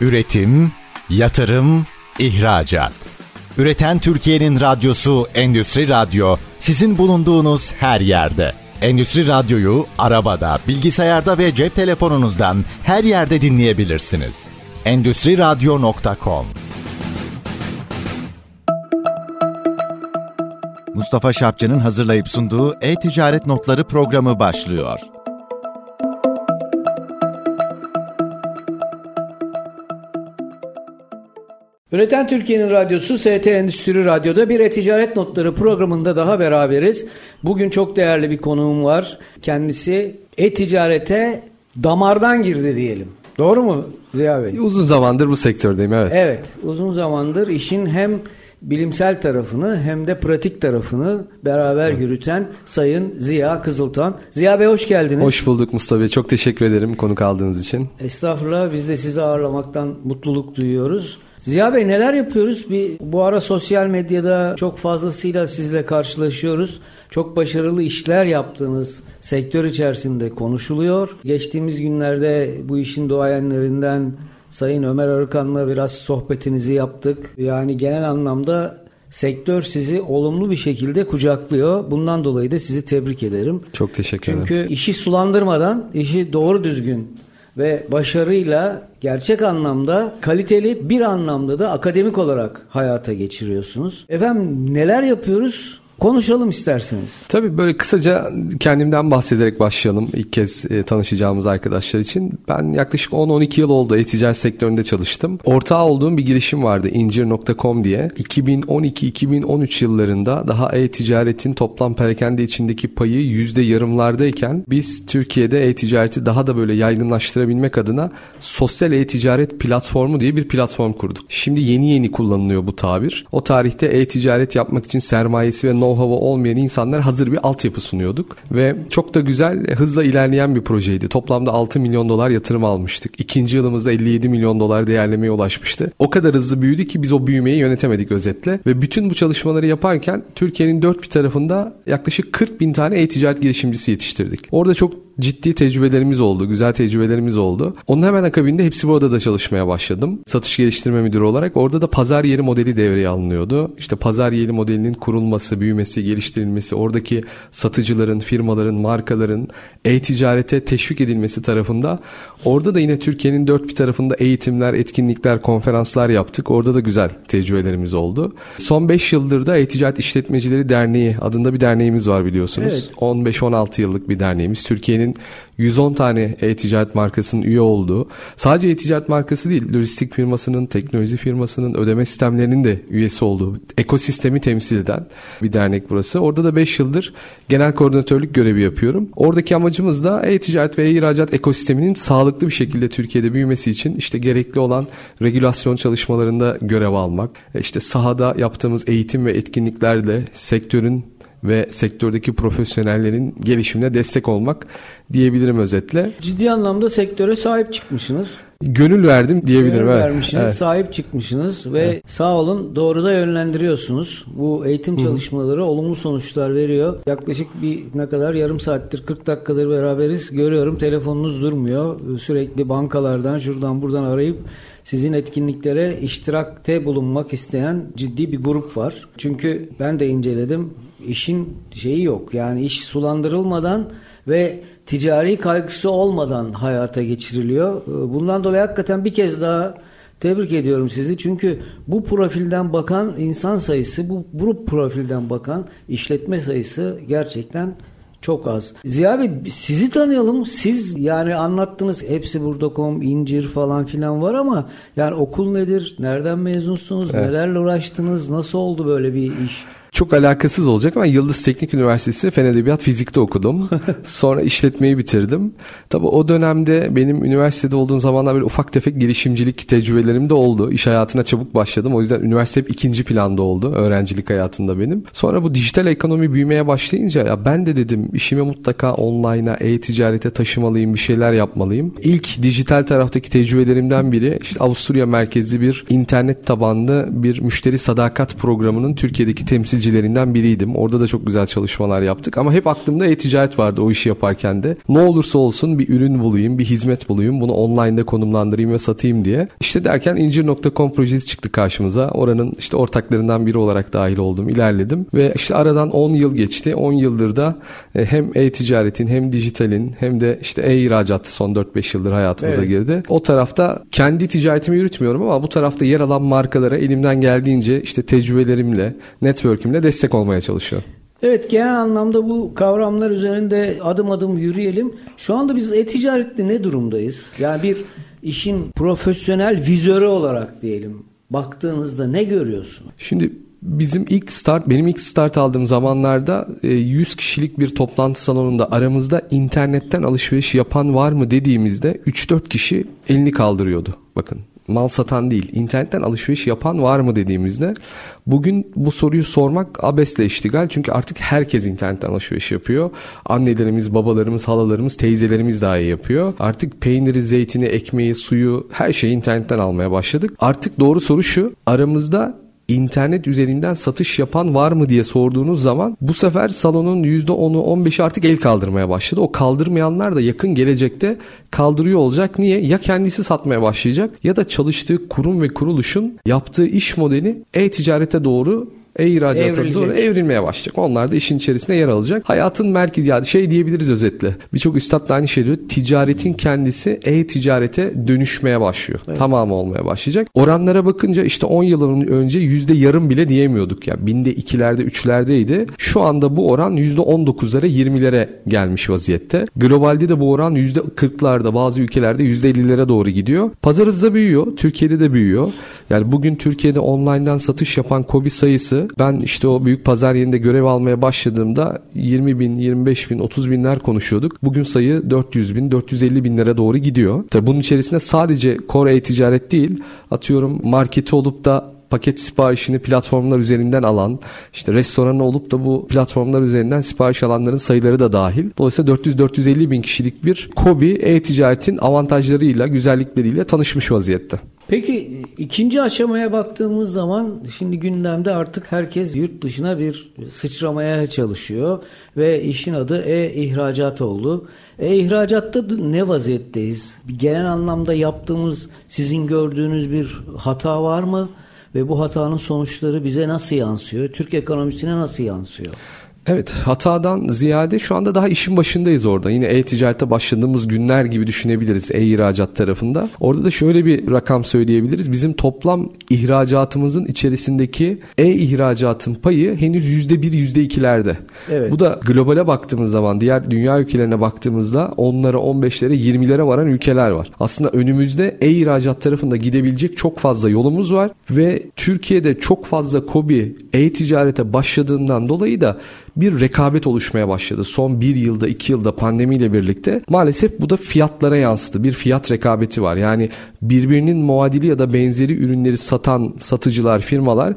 Üretim, yatırım, ihracat. Üreten Türkiye'nin radyosu Endüstri Radyo sizin bulunduğunuz her yerde. Endüstri Radyo'yu arabada, bilgisayarda ve cep telefonunuzdan her yerde dinleyebilirsiniz. Endüstri Radyo.com Mustafa Şapçı'nın hazırlayıp sunduğu E-Ticaret Notları programı başlıyor. Üreten Türkiye'nin radyosu ST Endüstri Radyo'da bir e-ticaret notları programında daha beraberiz. Bugün çok değerli bir konuğum var. Kendisi e-ticarete damardan girdi diyelim. Doğru mu Ziya Bey? Uzun zamandır bu sektördeyim evet. Evet uzun zamandır işin hem bilimsel tarafını hem de pratik tarafını beraber evet. yürüten Sayın Ziya Kızıltan. Ziya Bey hoş geldiniz. Hoş bulduk Mustafa Bey. Çok teşekkür ederim konuk aldığınız için. Estağfurullah biz de sizi ağırlamaktan mutluluk duyuyoruz. Ziya Bey neler yapıyoruz? Bir, bu ara sosyal medyada çok fazlasıyla sizle karşılaşıyoruz. Çok başarılı işler yaptığınız sektör içerisinde konuşuluyor. Geçtiğimiz günlerde bu işin doğayanlarından Sayın Ömer Arıkan'la biraz sohbetinizi yaptık. Yani genel anlamda sektör sizi olumlu bir şekilde kucaklıyor. Bundan dolayı da sizi tebrik ederim. Çok teşekkür ederim. Çünkü işi sulandırmadan, işi doğru düzgün ve başarıyla gerçek anlamda kaliteli bir anlamda da akademik olarak hayata geçiriyorsunuz. Efendim neler yapıyoruz? Konuşalım isterseniz. Tabii böyle kısaca kendimden bahsederek başlayalım ilk kez e, tanışacağımız arkadaşlar için. Ben yaklaşık 10-12 yıl oldu e-ticaret sektöründe çalıştım. Ortağı olduğum bir girişim vardı incir.com diye. 2012-2013 yıllarında daha e-ticaretin toplam perakende içindeki payı yüzde yarımlardayken biz Türkiye'de e-ticareti daha da böyle yaygınlaştırabilmek adına sosyal e-ticaret platformu diye bir platform kurduk. Şimdi yeni yeni kullanılıyor bu tabir. O tarihte e-ticaret yapmak için sermayesi ve know know-how'ı olmayan insanlar hazır bir altyapı sunuyorduk. Ve çok da güzel, hızla ilerleyen bir projeydi. Toplamda 6 milyon dolar yatırım almıştık. İkinci yılımızda 57 milyon dolar değerlemeye ulaşmıştı. O kadar hızlı büyüdü ki biz o büyümeyi yönetemedik özetle. Ve bütün bu çalışmaları yaparken Türkiye'nin dört bir tarafında yaklaşık 40 bin tane e-ticaret girişimcisi yetiştirdik. Orada çok ciddi tecrübelerimiz oldu, güzel tecrübelerimiz oldu. Onun hemen akabinde hepsi burada da çalışmaya başladım. Satış geliştirme müdürü olarak orada da pazar yeri modeli devreye alınıyordu. İşte pazar yeri modelinin kurulması, büyümesi, geliştirilmesi, oradaki satıcıların, firmaların, markaların e-ticarete teşvik edilmesi tarafında orada da yine Türkiye'nin dört bir tarafında eğitimler, etkinlikler, konferanslar yaptık. Orada da güzel tecrübelerimiz oldu. Son 5 yıldır da E-Ticaret İşletmecileri Derneği adında bir derneğimiz var biliyorsunuz. Evet. 15-16 yıllık bir derneğimiz. Türkiye'nin 110 tane e-ticaret markasının üye olduğu, sadece e-ticaret markası değil, lojistik firmasının, teknoloji firmasının, ödeme sistemlerinin de üyesi olduğu, ekosistemi temsil eden bir dernek burası. Orada da 5 yıldır genel koordinatörlük görevi yapıyorum. Oradaki amacımız da e-ticaret ve e-ihracat ekosisteminin sağlıklı bir şekilde Türkiye'de büyümesi için işte gerekli olan regülasyon çalışmalarında görev almak, işte sahada yaptığımız eğitim ve etkinliklerle sektörün ve sektördeki profesyonellerin gelişimine destek olmak diyebilirim özetle. Ciddi anlamda sektöre sahip çıkmışsınız. Gönül verdim diyebilirim. Gönül evet. vermişsiniz, evet. sahip çıkmışsınız ve evet. sağ olun doğru da yönlendiriyorsunuz. Bu eğitim Hı-hı. çalışmaları olumlu sonuçlar veriyor. Yaklaşık bir ne kadar yarım saattir 40 dakikadır beraberiz. Görüyorum telefonunuz durmuyor. Sürekli bankalardan şuradan buradan arayıp sizin etkinliklere iştirakte bulunmak isteyen ciddi bir grup var. Çünkü ben de inceledim işin şeyi yok. Yani iş sulandırılmadan ve ticari kaygısı olmadan hayata geçiriliyor. Bundan dolayı hakikaten bir kez daha tebrik ediyorum sizi. Çünkü bu profilden bakan insan sayısı, bu grup profilden bakan işletme sayısı gerçekten çok az. Ziya Bey sizi tanıyalım. Siz yani anlattınız hepsi burada.com, incir falan filan var ama yani okul nedir? Nereden mezunsunuz? Evet. Nelerle uğraştınız? Nasıl oldu böyle bir iş? Çok alakasız olacak ama Yıldız Teknik Üniversitesi Fen Edebiyat Fizik'te okudum. Sonra işletmeyi bitirdim. Tabi o dönemde benim üniversitede olduğum zamanlar böyle ufak tefek girişimcilik tecrübelerim de oldu. İş hayatına çabuk başladım. O yüzden üniversite hep ikinci planda oldu öğrencilik hayatında benim. Sonra bu dijital ekonomi büyümeye başlayınca ya ben de dedim işimi mutlaka online'a, e-ticarete taşımalıyım, bir şeyler yapmalıyım. İlk dijital taraftaki tecrübelerimden biri işte Avusturya merkezli bir internet tabanlı bir müşteri sadakat programının Türkiye'deki temsilci yöneticilerinden biriydim. Orada da çok güzel çalışmalar yaptık ama hep aklımda e-ticaret vardı o işi yaparken de. Ne olursa olsun bir ürün bulayım, bir hizmet bulayım, bunu online'da konumlandırayım ve satayım diye. İşte derken incir.com projesi çıktı karşımıza. Oranın işte ortaklarından biri olarak dahil oldum, ilerledim ve işte aradan 10 yıl geçti. 10 yıldır da e, hem e-ticaretin hem dijitalin hem de işte e-ihracat son 4-5 yıldır hayatımıza evet. girdi. O tarafta kendi ticaretimi yürütmüyorum ama bu tarafta yer alan markalara elimden geldiğince işte tecrübelerimle, network'ümle destek olmaya çalışıyorum. Evet genel anlamda bu kavramlar üzerinde adım adım yürüyelim. Şu anda biz e-ticarette ne durumdayız? Yani bir işin profesyonel vizörü olarak diyelim. Baktığınızda ne görüyorsun? Şimdi bizim ilk start benim ilk start aldığım zamanlarda 100 e, kişilik bir toplantı salonunda aramızda internetten alışveriş yapan var mı dediğimizde 3-4 kişi elini kaldırıyordu. Bakın mal satan değil internetten alışveriş yapan var mı dediğimizde bugün bu soruyu sormak abesle iştigal çünkü artık herkes internetten alışveriş yapıyor. Annelerimiz, babalarımız, halalarımız, teyzelerimiz dahi yapıyor. Artık peyniri, zeytini, ekmeği, suyu her şeyi internetten almaya başladık. Artık doğru soru şu aramızda internet üzerinden satış yapan var mı diye sorduğunuz zaman bu sefer salonun %10'u 15'i artık el kaldırmaya başladı. O kaldırmayanlar da yakın gelecekte kaldırıyor olacak. Niye? Ya kendisi satmaya başlayacak ya da çalıştığı kurum ve kuruluşun yaptığı iş modeli e-ticarete doğru e-ihracata doğru evrilmeye başlayacak. Onlar da işin içerisinde yer alacak. Hayatın merkezi yani şey diyebiliriz özetle. Birçok üstad da aynı şey diyor. Ticaretin kendisi e-ticarete dönüşmeye başlıyor. Evet. Tamamı olmaya başlayacak. Oranlara bakınca işte 10 yıl önce yüzde yarım bile diyemiyorduk. Yani binde ikilerde üçlerdeydi. Şu anda bu oran yüzde 19'lara 20'lere gelmiş vaziyette. Globalde de bu oran yüzde 40'larda bazı ülkelerde yüzde 50'lere doğru gidiyor. Pazar hızla büyüyor. Türkiye'de de büyüyor. Yani bugün Türkiye'de online'dan satış yapan kobi sayısı ben işte o büyük pazar yerinde görev almaya başladığımda 20 bin, 25 bin, 30 binler konuşuyorduk. Bugün sayı 400 bin, 450 binlere doğru gidiyor. Tabii bunun içerisinde sadece core e-ticaret değil, atıyorum marketi olup da paket siparişini platformlar üzerinden alan, işte restoranı olup da bu platformlar üzerinden sipariş alanların sayıları da dahil. Dolayısıyla 400-450 bin kişilik bir kobi e-ticaretin avantajlarıyla, güzellikleriyle tanışmış vaziyette. Peki ikinci aşamaya baktığımız zaman şimdi gündemde artık herkes yurt dışına bir sıçramaya çalışıyor ve işin adı e-ihracat oldu. E-ihracatta ne vaziyetteyiz? Genel anlamda yaptığımız sizin gördüğünüz bir hata var mı? Ve bu hatanın sonuçları bize nasıl yansıyor? Türk ekonomisine nasıl yansıyor? Evet hatadan ziyade şu anda daha işin başındayız orada. Yine e-ticarete başladığımız günler gibi düşünebiliriz e-ihracat tarafında. Orada da şöyle bir rakam söyleyebiliriz. Bizim toplam ihracatımızın içerisindeki e-ihracatın payı henüz %1 %2'lerde. Evet. Bu da globale baktığımız zaman diğer dünya ülkelerine baktığımızda onlara 15'lere 20'lere varan ülkeler var. Aslında önümüzde e-ihracat tarafında gidebilecek çok fazla yolumuz var ve Türkiye'de çok fazla kobi e-ticarete başladığından dolayı da bir rekabet oluşmaya başladı. Son bir yılda iki yılda pandemiyle birlikte maalesef bu da fiyatlara yansıdı. Bir fiyat rekabeti var. Yani birbirinin muadili ya da benzeri ürünleri satan satıcılar, firmalar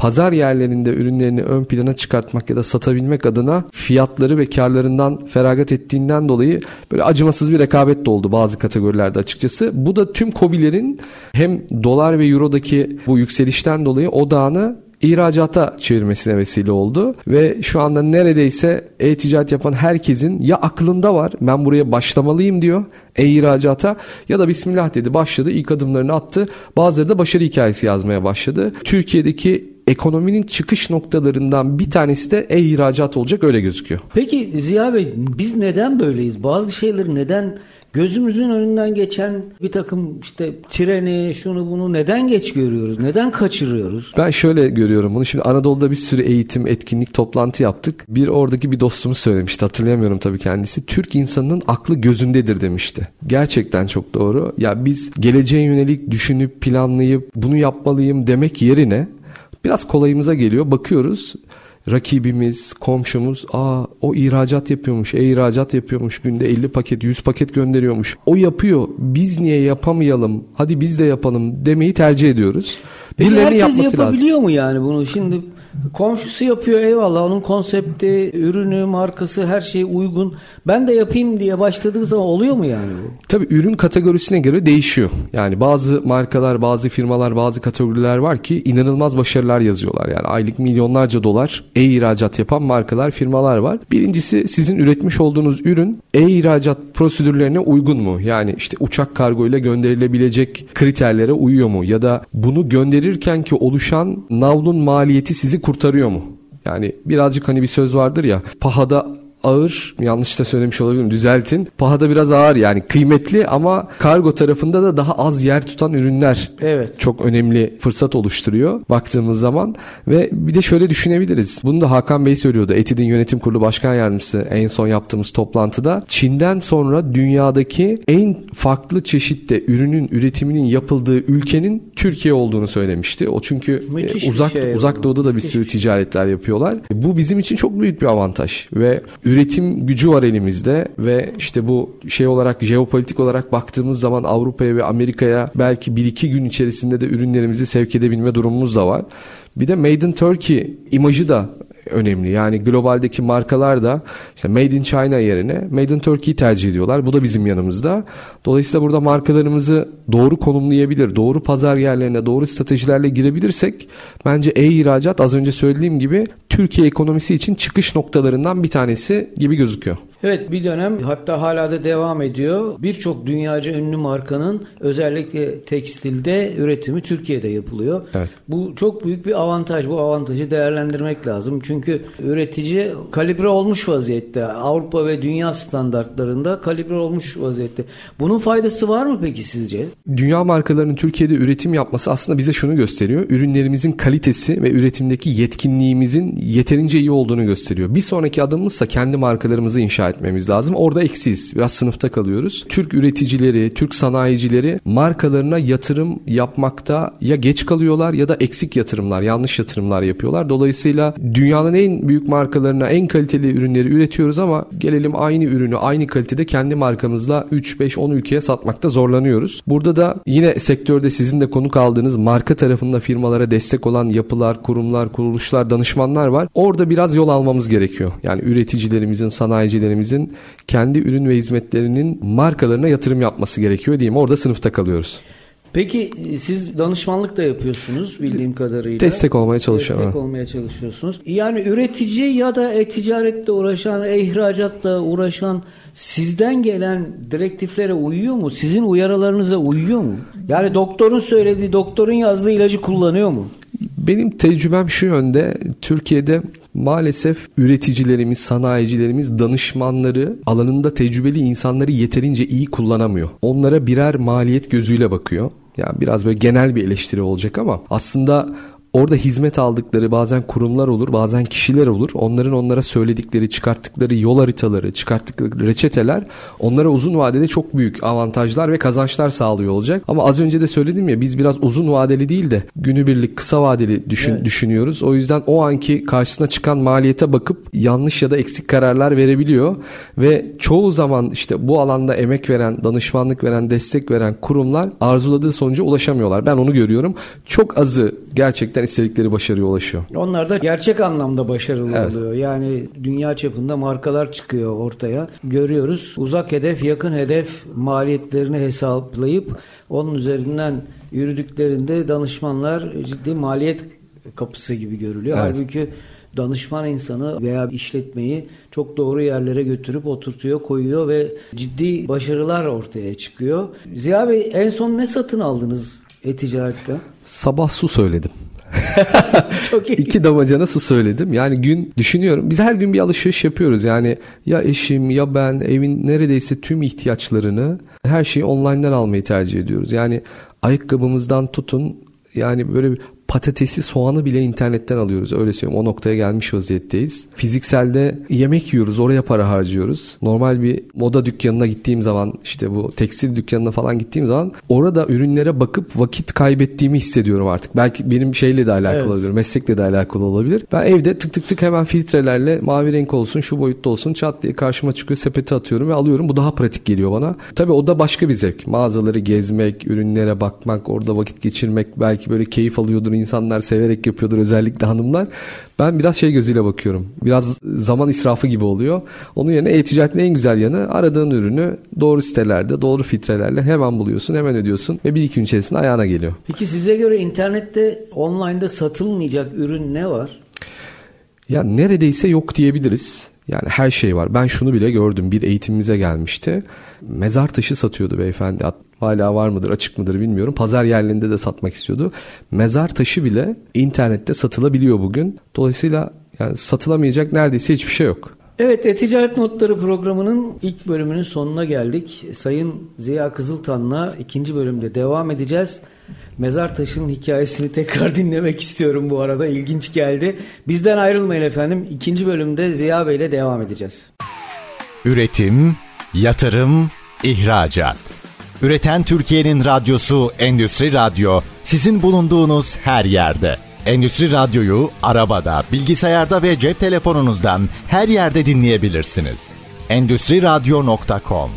pazar yerlerinde ürünlerini ön plana çıkartmak ya da satabilmek adına fiyatları ve karlarından feragat ettiğinden dolayı böyle acımasız bir rekabet de oldu bazı kategorilerde açıkçası. Bu da tüm kobilerin hem dolar ve eurodaki bu yükselişten dolayı odağını ihracata çevirmesine vesile oldu ve şu anda neredeyse e-ticaret yapan herkesin ya aklında var ben buraya başlamalıyım diyor e-ihracata ya da bismillah dedi başladı ilk adımlarını attı bazıları da başarı hikayesi yazmaya başladı. Türkiye'deki ekonominin çıkış noktalarından bir tanesi de e-ihracat olacak öyle gözüküyor. Peki Ziya Bey biz neden böyleyiz? Bazı şeyleri neden gözümüzün önünden geçen bir takım işte treni şunu bunu neden geç görüyoruz? Neden kaçırıyoruz? Ben şöyle görüyorum bunu. Şimdi Anadolu'da bir sürü eğitim, etkinlik, toplantı yaptık. Bir oradaki bir dostumuz söylemişti. Hatırlayamıyorum tabii kendisi. Türk insanının aklı gözündedir demişti. Gerçekten çok doğru. Ya biz geleceğe yönelik düşünüp planlayıp bunu yapmalıyım demek yerine biraz kolayımıza geliyor. Bakıyoruz rakibimiz, komşumuz aa o ihracat yapıyormuş, e-ihracat yapıyormuş, günde 50 paket, 100 paket gönderiyormuş. O yapıyor. Biz niye yapamayalım? Hadi biz de yapalım demeyi tercih ediyoruz. Peki Birilerinin herkes yapması yapabiliyor lazım. mu yani bunu? Şimdi Komşusu yapıyor eyvallah onun konsepti, ürünü, markası her şey uygun. Ben de yapayım diye başladığı zaman oluyor mu yani bu? Tabii ürün kategorisine göre değişiyor. Yani bazı markalar, bazı firmalar, bazı kategoriler var ki inanılmaz başarılar yazıyorlar. Yani aylık milyonlarca dolar e-ihracat yapan markalar, firmalar var. Birincisi sizin üretmiş olduğunuz ürün e-ihracat prosedürlerine uygun mu? Yani işte uçak kargo ile gönderilebilecek kriterlere uyuyor mu? Ya da bunu gönderirken ki oluşan navlun maliyeti sizi kurtarıyor mu? Yani birazcık hani bir söz vardır ya pahada ağır yanlış da söylemiş olabilirim düzeltin. Pahada biraz ağır yani kıymetli ama kargo tarafında da daha az yer tutan ürünler Evet. çok önemli fırsat oluşturuyor baktığımız zaman ve bir de şöyle düşünebiliriz. Bunu da Hakan Bey söylüyordu. Etid'in yönetim kurulu başkan yardımcısı en son yaptığımız toplantıda. Çin'den sonra dünyadaki en farklı çeşitte ürünün üretiminin yapıldığı ülkenin Türkiye olduğunu söylemişti. O çünkü Müthiş e, bir uzak şey uzak doğuda da bir Müthiş sürü şey. ticaretler yapıyorlar. Bu bizim için çok büyük bir avantaj ve üretim gücü var elimizde ve işte bu şey olarak jeopolitik olarak baktığımız zaman Avrupa'ya ve Amerika'ya belki 1-2 gün içerisinde de ürünlerimizi sevk edebilme durumumuz da var. Bir de Made in Turkey imajı da önemli. Yani globaldeki markalar da işte Made in China yerine Made in Turkey tercih ediyorlar. Bu da bizim yanımızda. Dolayısıyla burada markalarımızı doğru konumlayabilir, doğru pazar yerlerine, doğru stratejilerle girebilirsek bence e-ihracat az önce söylediğim gibi Türkiye ekonomisi için çıkış noktalarından bir tanesi gibi gözüküyor. Evet bir dönem hatta hala da devam ediyor. Birçok dünyaca ünlü markanın özellikle tekstilde üretimi Türkiye'de yapılıyor. Evet. Bu çok büyük bir avantaj. Bu avantajı değerlendirmek lazım. Çünkü üretici kalibre olmuş vaziyette. Avrupa ve dünya standartlarında kalibre olmuş vaziyette. Bunun faydası var mı peki sizce? Dünya markalarının Türkiye'de üretim yapması aslında bize şunu gösteriyor. Ürünlerimizin kalitesi ve üretimdeki yetkinliğimizin yeterince iyi olduğunu gösteriyor. Bir sonraki adımımızsa kendi markalarımızı inşa etmemiz lazım. Orada eksiyiz. Biraz sınıfta kalıyoruz. Türk üreticileri, Türk sanayicileri markalarına yatırım yapmakta ya geç kalıyorlar ya da eksik yatırımlar, yanlış yatırımlar yapıyorlar. Dolayısıyla dünyanın en büyük markalarına en kaliteli ürünleri üretiyoruz ama gelelim aynı ürünü aynı kalitede kendi markamızla 3 5 10 ülkeye satmakta zorlanıyoruz. Burada da yine sektörde sizin de konuk aldığınız marka tarafında firmalara destek olan yapılar, kurumlar, kuruluşlar, danışmanlar var. Orada biraz yol almamız gerekiyor. Yani üreticilerimizin, sanayicilerimizin kendi ürün ve hizmetlerinin markalarına yatırım yapması gerekiyor diyeyim. Orada sınıfta kalıyoruz. Peki siz danışmanlık da yapıyorsunuz bildiğim kadarıyla. Destek olmaya çalışıyorum. Destek olmaya çalışıyorsunuz. Yani üretici ya da e-ticaretle uğraşan, e-ihracatla uğraşan sizden gelen direktiflere uyuyor mu? Sizin uyarılarınıza uyuyor mu? Yani doktorun söylediği, doktorun yazdığı ilacı kullanıyor mu? Benim tecrübem şu yönde Türkiye'de maalesef üreticilerimiz, sanayicilerimiz, danışmanları, alanında tecrübeli insanları yeterince iyi kullanamıyor. Onlara birer maliyet gözüyle bakıyor. Yani biraz böyle genel bir eleştiri olacak ama aslında Orada hizmet aldıkları bazen kurumlar olur, bazen kişiler olur. Onların onlara söyledikleri, çıkarttıkları yol haritaları, çıkarttıkları reçeteler onlara uzun vadede çok büyük avantajlar ve kazançlar sağlıyor olacak. Ama az önce de söyledim ya biz biraz uzun vadeli değil de günübirlik kısa vadeli düşün, Evet. düşünüyoruz. O yüzden o anki karşısına çıkan maliyete bakıp yanlış ya da eksik kararlar verebiliyor ve çoğu zaman işte bu alanda emek veren, danışmanlık veren, destek veren kurumlar arzuladığı sonuca ulaşamıyorlar. Ben onu görüyorum. Çok azı gerçekten istedikleri başarıya ulaşıyor. Onlar da gerçek anlamda başarılı Evet. oluyor. Yani dünya çapında markalar çıkıyor ortaya. Görüyoruz. Uzak hedef, yakın hedef maliyetlerini hesaplayıp onun üzerinden yürüdüklerinde danışmanlar ciddi maliyet kapısı gibi görülüyor. Evet. Halbuki danışman insanı veya işletmeyi çok doğru yerlere götürüp oturtuyor, koyuyor ve ciddi başarılar ortaya çıkıyor. Ziya Bey en son ne satın aldınız e-ticaretten? Sabah su söyledim. Çok iyi. İki damacana su söyledim. Yani gün düşünüyorum. Biz her gün bir alışveriş yapıyoruz. Yani ya eşim ya ben evin neredeyse tüm ihtiyaçlarını her şeyi online'dan almayı tercih ediyoruz. Yani ayakkabımızdan tutun yani böyle bir patatesi, soğanı bile internetten alıyoruz. Öyle söyleyeyim. O noktaya gelmiş vaziyetteyiz. Fizikselde yemek yiyoruz. Oraya para harcıyoruz. Normal bir moda dükkanına gittiğim zaman işte bu tekstil dükkanına falan gittiğim zaman orada ürünlere bakıp vakit kaybettiğimi hissediyorum artık. Belki benim şeyle de alakalı Evet. olabilir. Meslekle de alakalı olabilir. Ben evde tık tık tık hemen filtrelerle mavi renk olsun, şu boyutta olsun çat diye karşıma çıkıyor. Sepete atıyorum ve alıyorum. Bu daha pratik geliyor bana. Tabii o da başka bir zevk. Mağazaları gezmek, ürünlere bakmak, orada vakit geçirmek belki böyle keyif alıyordur insanlar severek yapıyordur özellikle hanımlar. Ben biraz şey gözüyle bakıyorum. Biraz zaman israfı gibi oluyor. Onun yerine e-ticaretin en güzel yanı aradığın ürünü doğru sitelerde, doğru filtrelerle hemen buluyorsun, hemen ödüyorsun ve bir iki gün içerisinde ayağına geliyor. Peki size göre internette, online'da satılmayacak ürün ne var? Ya neredeyse yok diyebiliriz. Yani her şey var. Ben şunu bile gördüm. Bir eğitimimize gelmişti. Mezar taşı satıyordu beyefendi. Hala var mıdır açık mıdır bilmiyorum. Pazar yerlerinde de satmak istiyordu. Mezar taşı bile internette satılabiliyor bugün. Dolayısıyla yani satılamayacak neredeyse hiçbir şey yok. Evet, E-Ticaret Notları programının ilk bölümünün sonuna geldik. Sayın Ziya Kızıltan'la ikinci bölümde devam edeceğiz. Mezar taşının hikayesini tekrar dinlemek istiyorum bu arada. İlginç geldi. Bizden ayrılmayın efendim. İkinci bölümde Ziya Bey ile devam edeceğiz. Üretim, yatırım, ihracat. Üreten Türkiye'nin radyosu Endüstri Radyo sizin bulunduğunuz her yerde. Endüstri Radyo'yu arabada, bilgisayarda ve cep telefonunuzdan her yerde dinleyebilirsiniz. Endüstri Radyo.com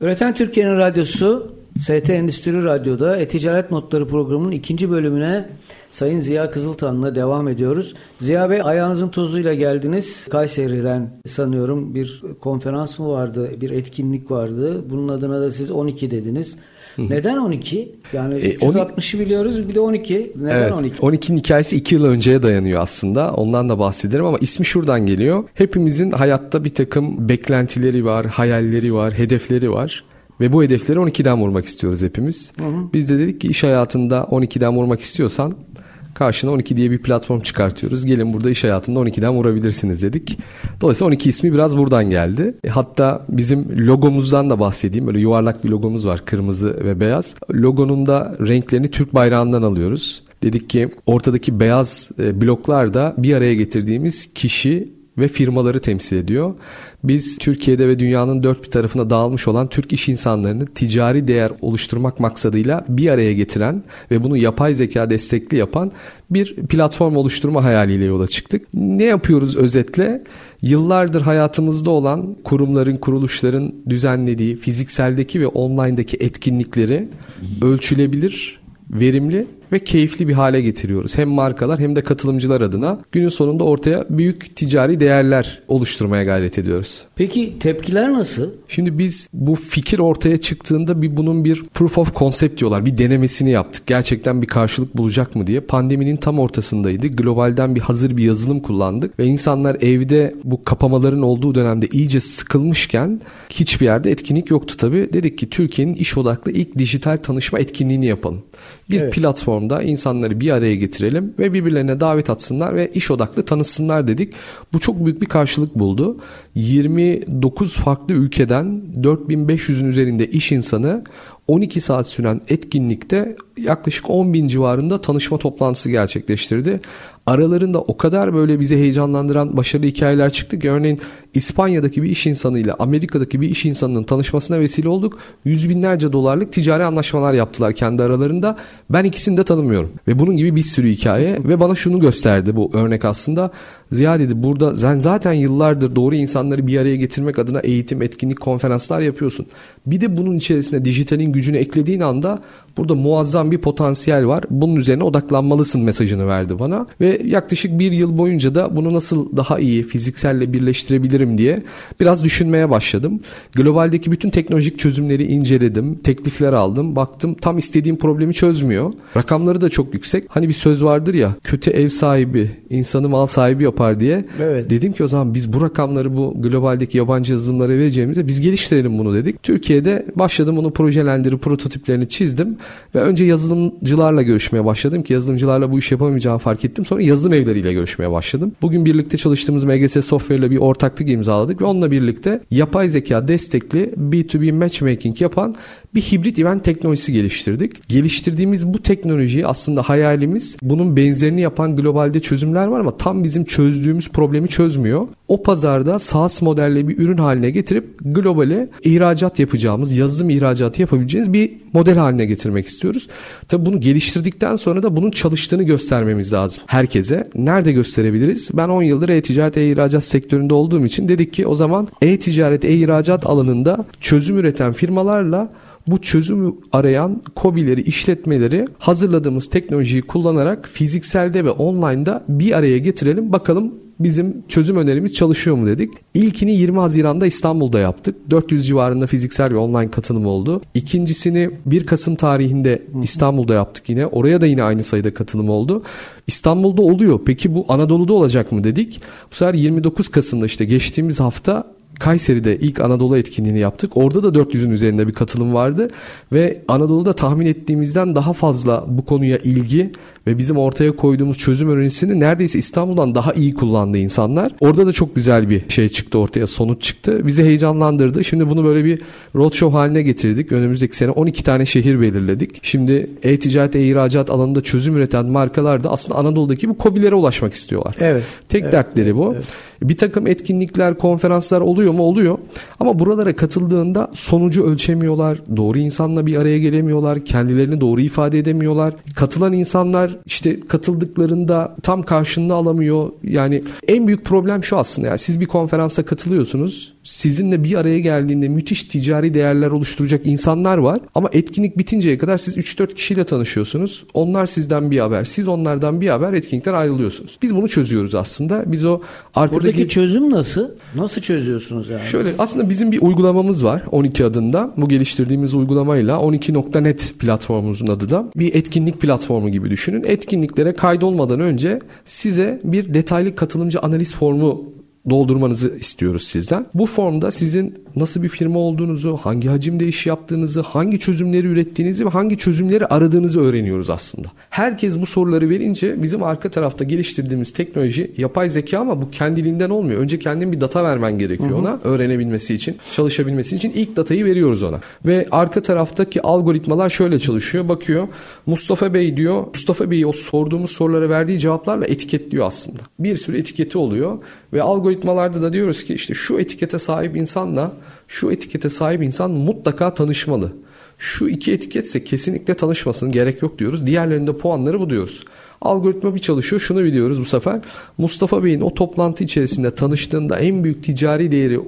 Üreten Türkiye'nin radyosu ST Endüstri Radyo'da E-Ticaret Notları programının ikinci bölümüne Sayın Ziya Kızıltan'la devam ediyoruz. Ziya Bey ayağınızın tozuyla geldiniz. Kayseri'den sanıyorum bir konferans mı vardı, bir etkinlik vardı. Bunun adına da siz 12 dediniz. Neden 12? Yani e, 360'ı biliyoruz bir de 12. Neden evet, 12? 12'nin hikayesi 2 yıl önceye dayanıyor aslında. Ondan da bahsederim ama ismi şuradan geliyor. Hepimizin hayatta bir takım beklentileri var, hayalleri var, hedefleri var. Ve bu hedefleri 12'den vurmak istiyoruz hepimiz. Hı hı. Biz de dedik ki iş hayatında 12'den vurmak istiyorsan karşına 12 diye bir platform çıkartıyoruz. Gelin burada iş hayatında 12'den vurabilirsiniz dedik. Dolayısıyla 12 ismi biraz buradan geldi. E, hatta bizim logomuzdan da bahsedeyim. Böyle yuvarlak bir logomuz var kırmızı ve beyaz. Logonun da renklerini Türk bayrağından alıyoruz. Dedik ki ortadaki beyaz e, bloklar da bir araya getirdiğimiz kişi ve firmaları temsil ediyor. Biz Türkiye'de ve dünyanın dört bir tarafına dağılmış olan Türk iş insanlarını ticari değer oluşturmak maksadıyla bir araya getiren ve bunu yapay zeka destekli yapan bir platform oluşturma hayaliyle yola çıktık. Ne yapıyoruz özetle? Yıllardır hayatımızda olan kurumların, kuruluşların düzenlediği fizikseldeki ve online'daki etkinlikleri ölçülebilir, verimli ve keyifli bir hale getiriyoruz. Hem markalar hem de katılımcılar adına günün sonunda ortaya büyük ticari değerler oluşturmaya gayret ediyoruz. Peki tepkiler nasıl? Şimdi biz bu fikir ortaya çıktığında bir bunun bir proof of concept diyorlar. Bir denemesini yaptık. Gerçekten bir karşılık bulacak mı diye. Pandeminin tam ortasındaydı. Globalden bir hazır bir yazılım kullandık ve insanlar evde bu kapamaların olduğu dönemde iyice sıkılmışken hiçbir yerde etkinlik yoktu tabii. Dedik ki Türkiye'nin iş odaklı ilk dijital tanışma etkinliğini yapalım. Bir evet. platformda insanları bir araya getirelim ve birbirlerine davet atsınlar ve iş odaklı tanışsınlar dedik. Bu çok büyük bir karşılık buldu. 29 farklı ülkeden 4500'ün üzerinde iş insanı 12 saat süren etkinlikte yaklaşık 10 bin civarında tanışma toplantısı gerçekleştirdi. Aralarında o kadar böyle bizi heyecanlandıran başarılı hikayeler çıktı ki örneğin İspanya'daki bir iş insanıyla Amerika'daki bir iş insanının tanışmasına vesile olduk. Yüz binlerce dolarlık ticari anlaşmalar yaptılar kendi aralarında. Ben ikisini de tanımıyorum. Ve bunun gibi bir sürü hikaye ve bana şunu gösterdi bu örnek aslında. Ziya dedi burada sen zaten yıllardır doğru insanları bir araya getirmek adına eğitim, etkinlik, konferanslar yapıyorsun. Bir de bunun içerisine dijitalin gücünü eklediğin anda burada muazzam bir potansiyel var. Bunun üzerine odaklanmalısın mesajını verdi bana. Ve yaklaşık bir yıl boyunca da bunu nasıl daha iyi fizikselle birleştirebilirim diye biraz düşünmeye başladım. Globaldeki bütün teknolojik çözümleri inceledim. Teklifler aldım. Baktım tam istediğim problemi çözmüyor. Rakamları da çok yüksek. Hani bir söz vardır ya kötü ev sahibi insanı mal sahibi yapar diye. Evet. Dedim ki o zaman biz bu rakamları bu globaldeki yabancı yazılımlara vereceğimize biz geliştirelim bunu dedik. Türkiye'de başladım bunu projelendirip prototiplerini çizdim ve önce yazılımcılarla görüşmeye başladım ki yazılımcılarla bu iş yapamayacağımı fark ettim. Sonra yazılım evleriyle görüşmeye başladım. Bugün birlikte çalıştığımız MGS Software ile bir ortaklık imzaladık ve onunla birlikte yapay zeka destekli B2B matchmaking yapan bir hibrit event teknolojisi geliştirdik. Geliştirdiğimiz bu teknolojiyi aslında hayalimiz bunun benzerini yapan globalde çözümler var ama tam bizim çözdüğümüz problemi çözmüyor. O pazarda SaaS modelle bir ürün haline getirip globale ihracat yapacağımız, yazılım ihracatı yapabileceğimiz bir model haline getirmek istiyoruz. Tabi bunu geliştirdikten sonra da bunun çalıştığını göstermemiz lazım herkese. Nerede gösterebiliriz? Ben 10 yıldır e-ticaret, e-ihracat sektöründe olduğum için dedik ki o zaman e-ticaret, e-ihracat alanında çözüm üreten firmalarla bu çözümü arayan COBİ'leri, işletmeleri hazırladığımız teknolojiyi kullanarak fizikselde ve online'da bir araya getirelim. Bakalım bizim çözüm önerimiz çalışıyor mu dedik. İlkini 20 Haziran'da İstanbul'da yaptık. 400 civarında fiziksel ve online katılım oldu. İkincisini 1 Kasım tarihinde İstanbul'da yaptık yine. Oraya da yine aynı sayıda katılım oldu. İstanbul'da oluyor. Peki bu Anadolu'da olacak mı dedik. Bu sefer 29 Kasım'da işte geçtiğimiz hafta Kayseri'de ilk Anadolu etkinliğini yaptık. Orada da 400'ün üzerinde bir katılım vardı ve Anadolu'da tahmin ettiğimizden daha fazla bu konuya ilgi ve bizim ortaya koyduğumuz çözüm önerisini neredeyse İstanbul'dan daha iyi kullandı insanlar. Orada da çok güzel bir şey çıktı ortaya, sonuç çıktı. Bizi heyecanlandırdı. Şimdi bunu böyle bir roadshow haline getirdik. Önümüzdeki sene 12 tane şehir belirledik. Şimdi e-ticaret, e-ihracat alanında çözüm üreten markalar da aslında Anadolu'daki bu COBİ'lere ulaşmak istiyorlar. Evet. Tek evet, dertleri bu. Evet. Bir takım etkinlikler, konferanslar oluyor mu? Oluyor. Ama buralara katıldığında sonucu ölçemiyorlar. Doğru insanla bir araya gelemiyorlar. Kendilerini doğru ifade edemiyorlar. Katılan insanlar işte katıldıklarında tam karşılığını alamıyor. Yani en büyük problem şu aslında. Yani siz bir konferansa katılıyorsunuz sizinle bir araya geldiğinde müthiş ticari değerler oluşturacak insanlar var. Ama etkinlik bitinceye kadar siz 3-4 kişiyle tanışıyorsunuz. Onlar sizden bir haber, siz onlardan bir haber etkinlikten ayrılıyorsunuz. Biz bunu çözüyoruz aslında. Biz o arkadaki... Buradaki çözüm nasıl? Nasıl çözüyorsunuz yani? Şöyle aslında bizim bir uygulamamız var 12 adında. Bu geliştirdiğimiz uygulamayla 12.net platformumuzun adı da. Bir etkinlik platformu gibi düşünün. Etkinliklere kaydolmadan önce size bir detaylı katılımcı analiz formu doldurmanızı istiyoruz sizden. Bu formda sizin nasıl bir firma olduğunuzu, hangi hacimde iş yaptığınızı, hangi çözümleri ürettiğinizi ve hangi çözümleri aradığınızı öğreniyoruz aslında. Herkes bu soruları verince bizim arka tarafta geliştirdiğimiz teknoloji yapay zeka ama bu kendiliğinden olmuyor. Önce kendin bir data vermen gerekiyor hı hı. ona öğrenebilmesi için, çalışabilmesi için ilk datayı veriyoruz ona. Ve arka taraftaki algoritmalar şöyle çalışıyor. Bakıyor Mustafa Bey diyor. Mustafa Bey'i o sorduğumuz sorulara verdiği cevaplarla etiketliyor aslında. Bir sürü etiketi oluyor ve algoritmalarda da diyoruz ki işte şu etikete sahip insanla şu etikete sahip insan mutlaka tanışmalı. Şu iki etiketse kesinlikle tanışmasın gerek yok diyoruz. Diğerlerinde puanları bu diyoruz. Algoritma bir çalışıyor şunu biliyoruz bu sefer. Mustafa Bey'in o toplantı içerisinde tanıştığında en büyük ticari değeri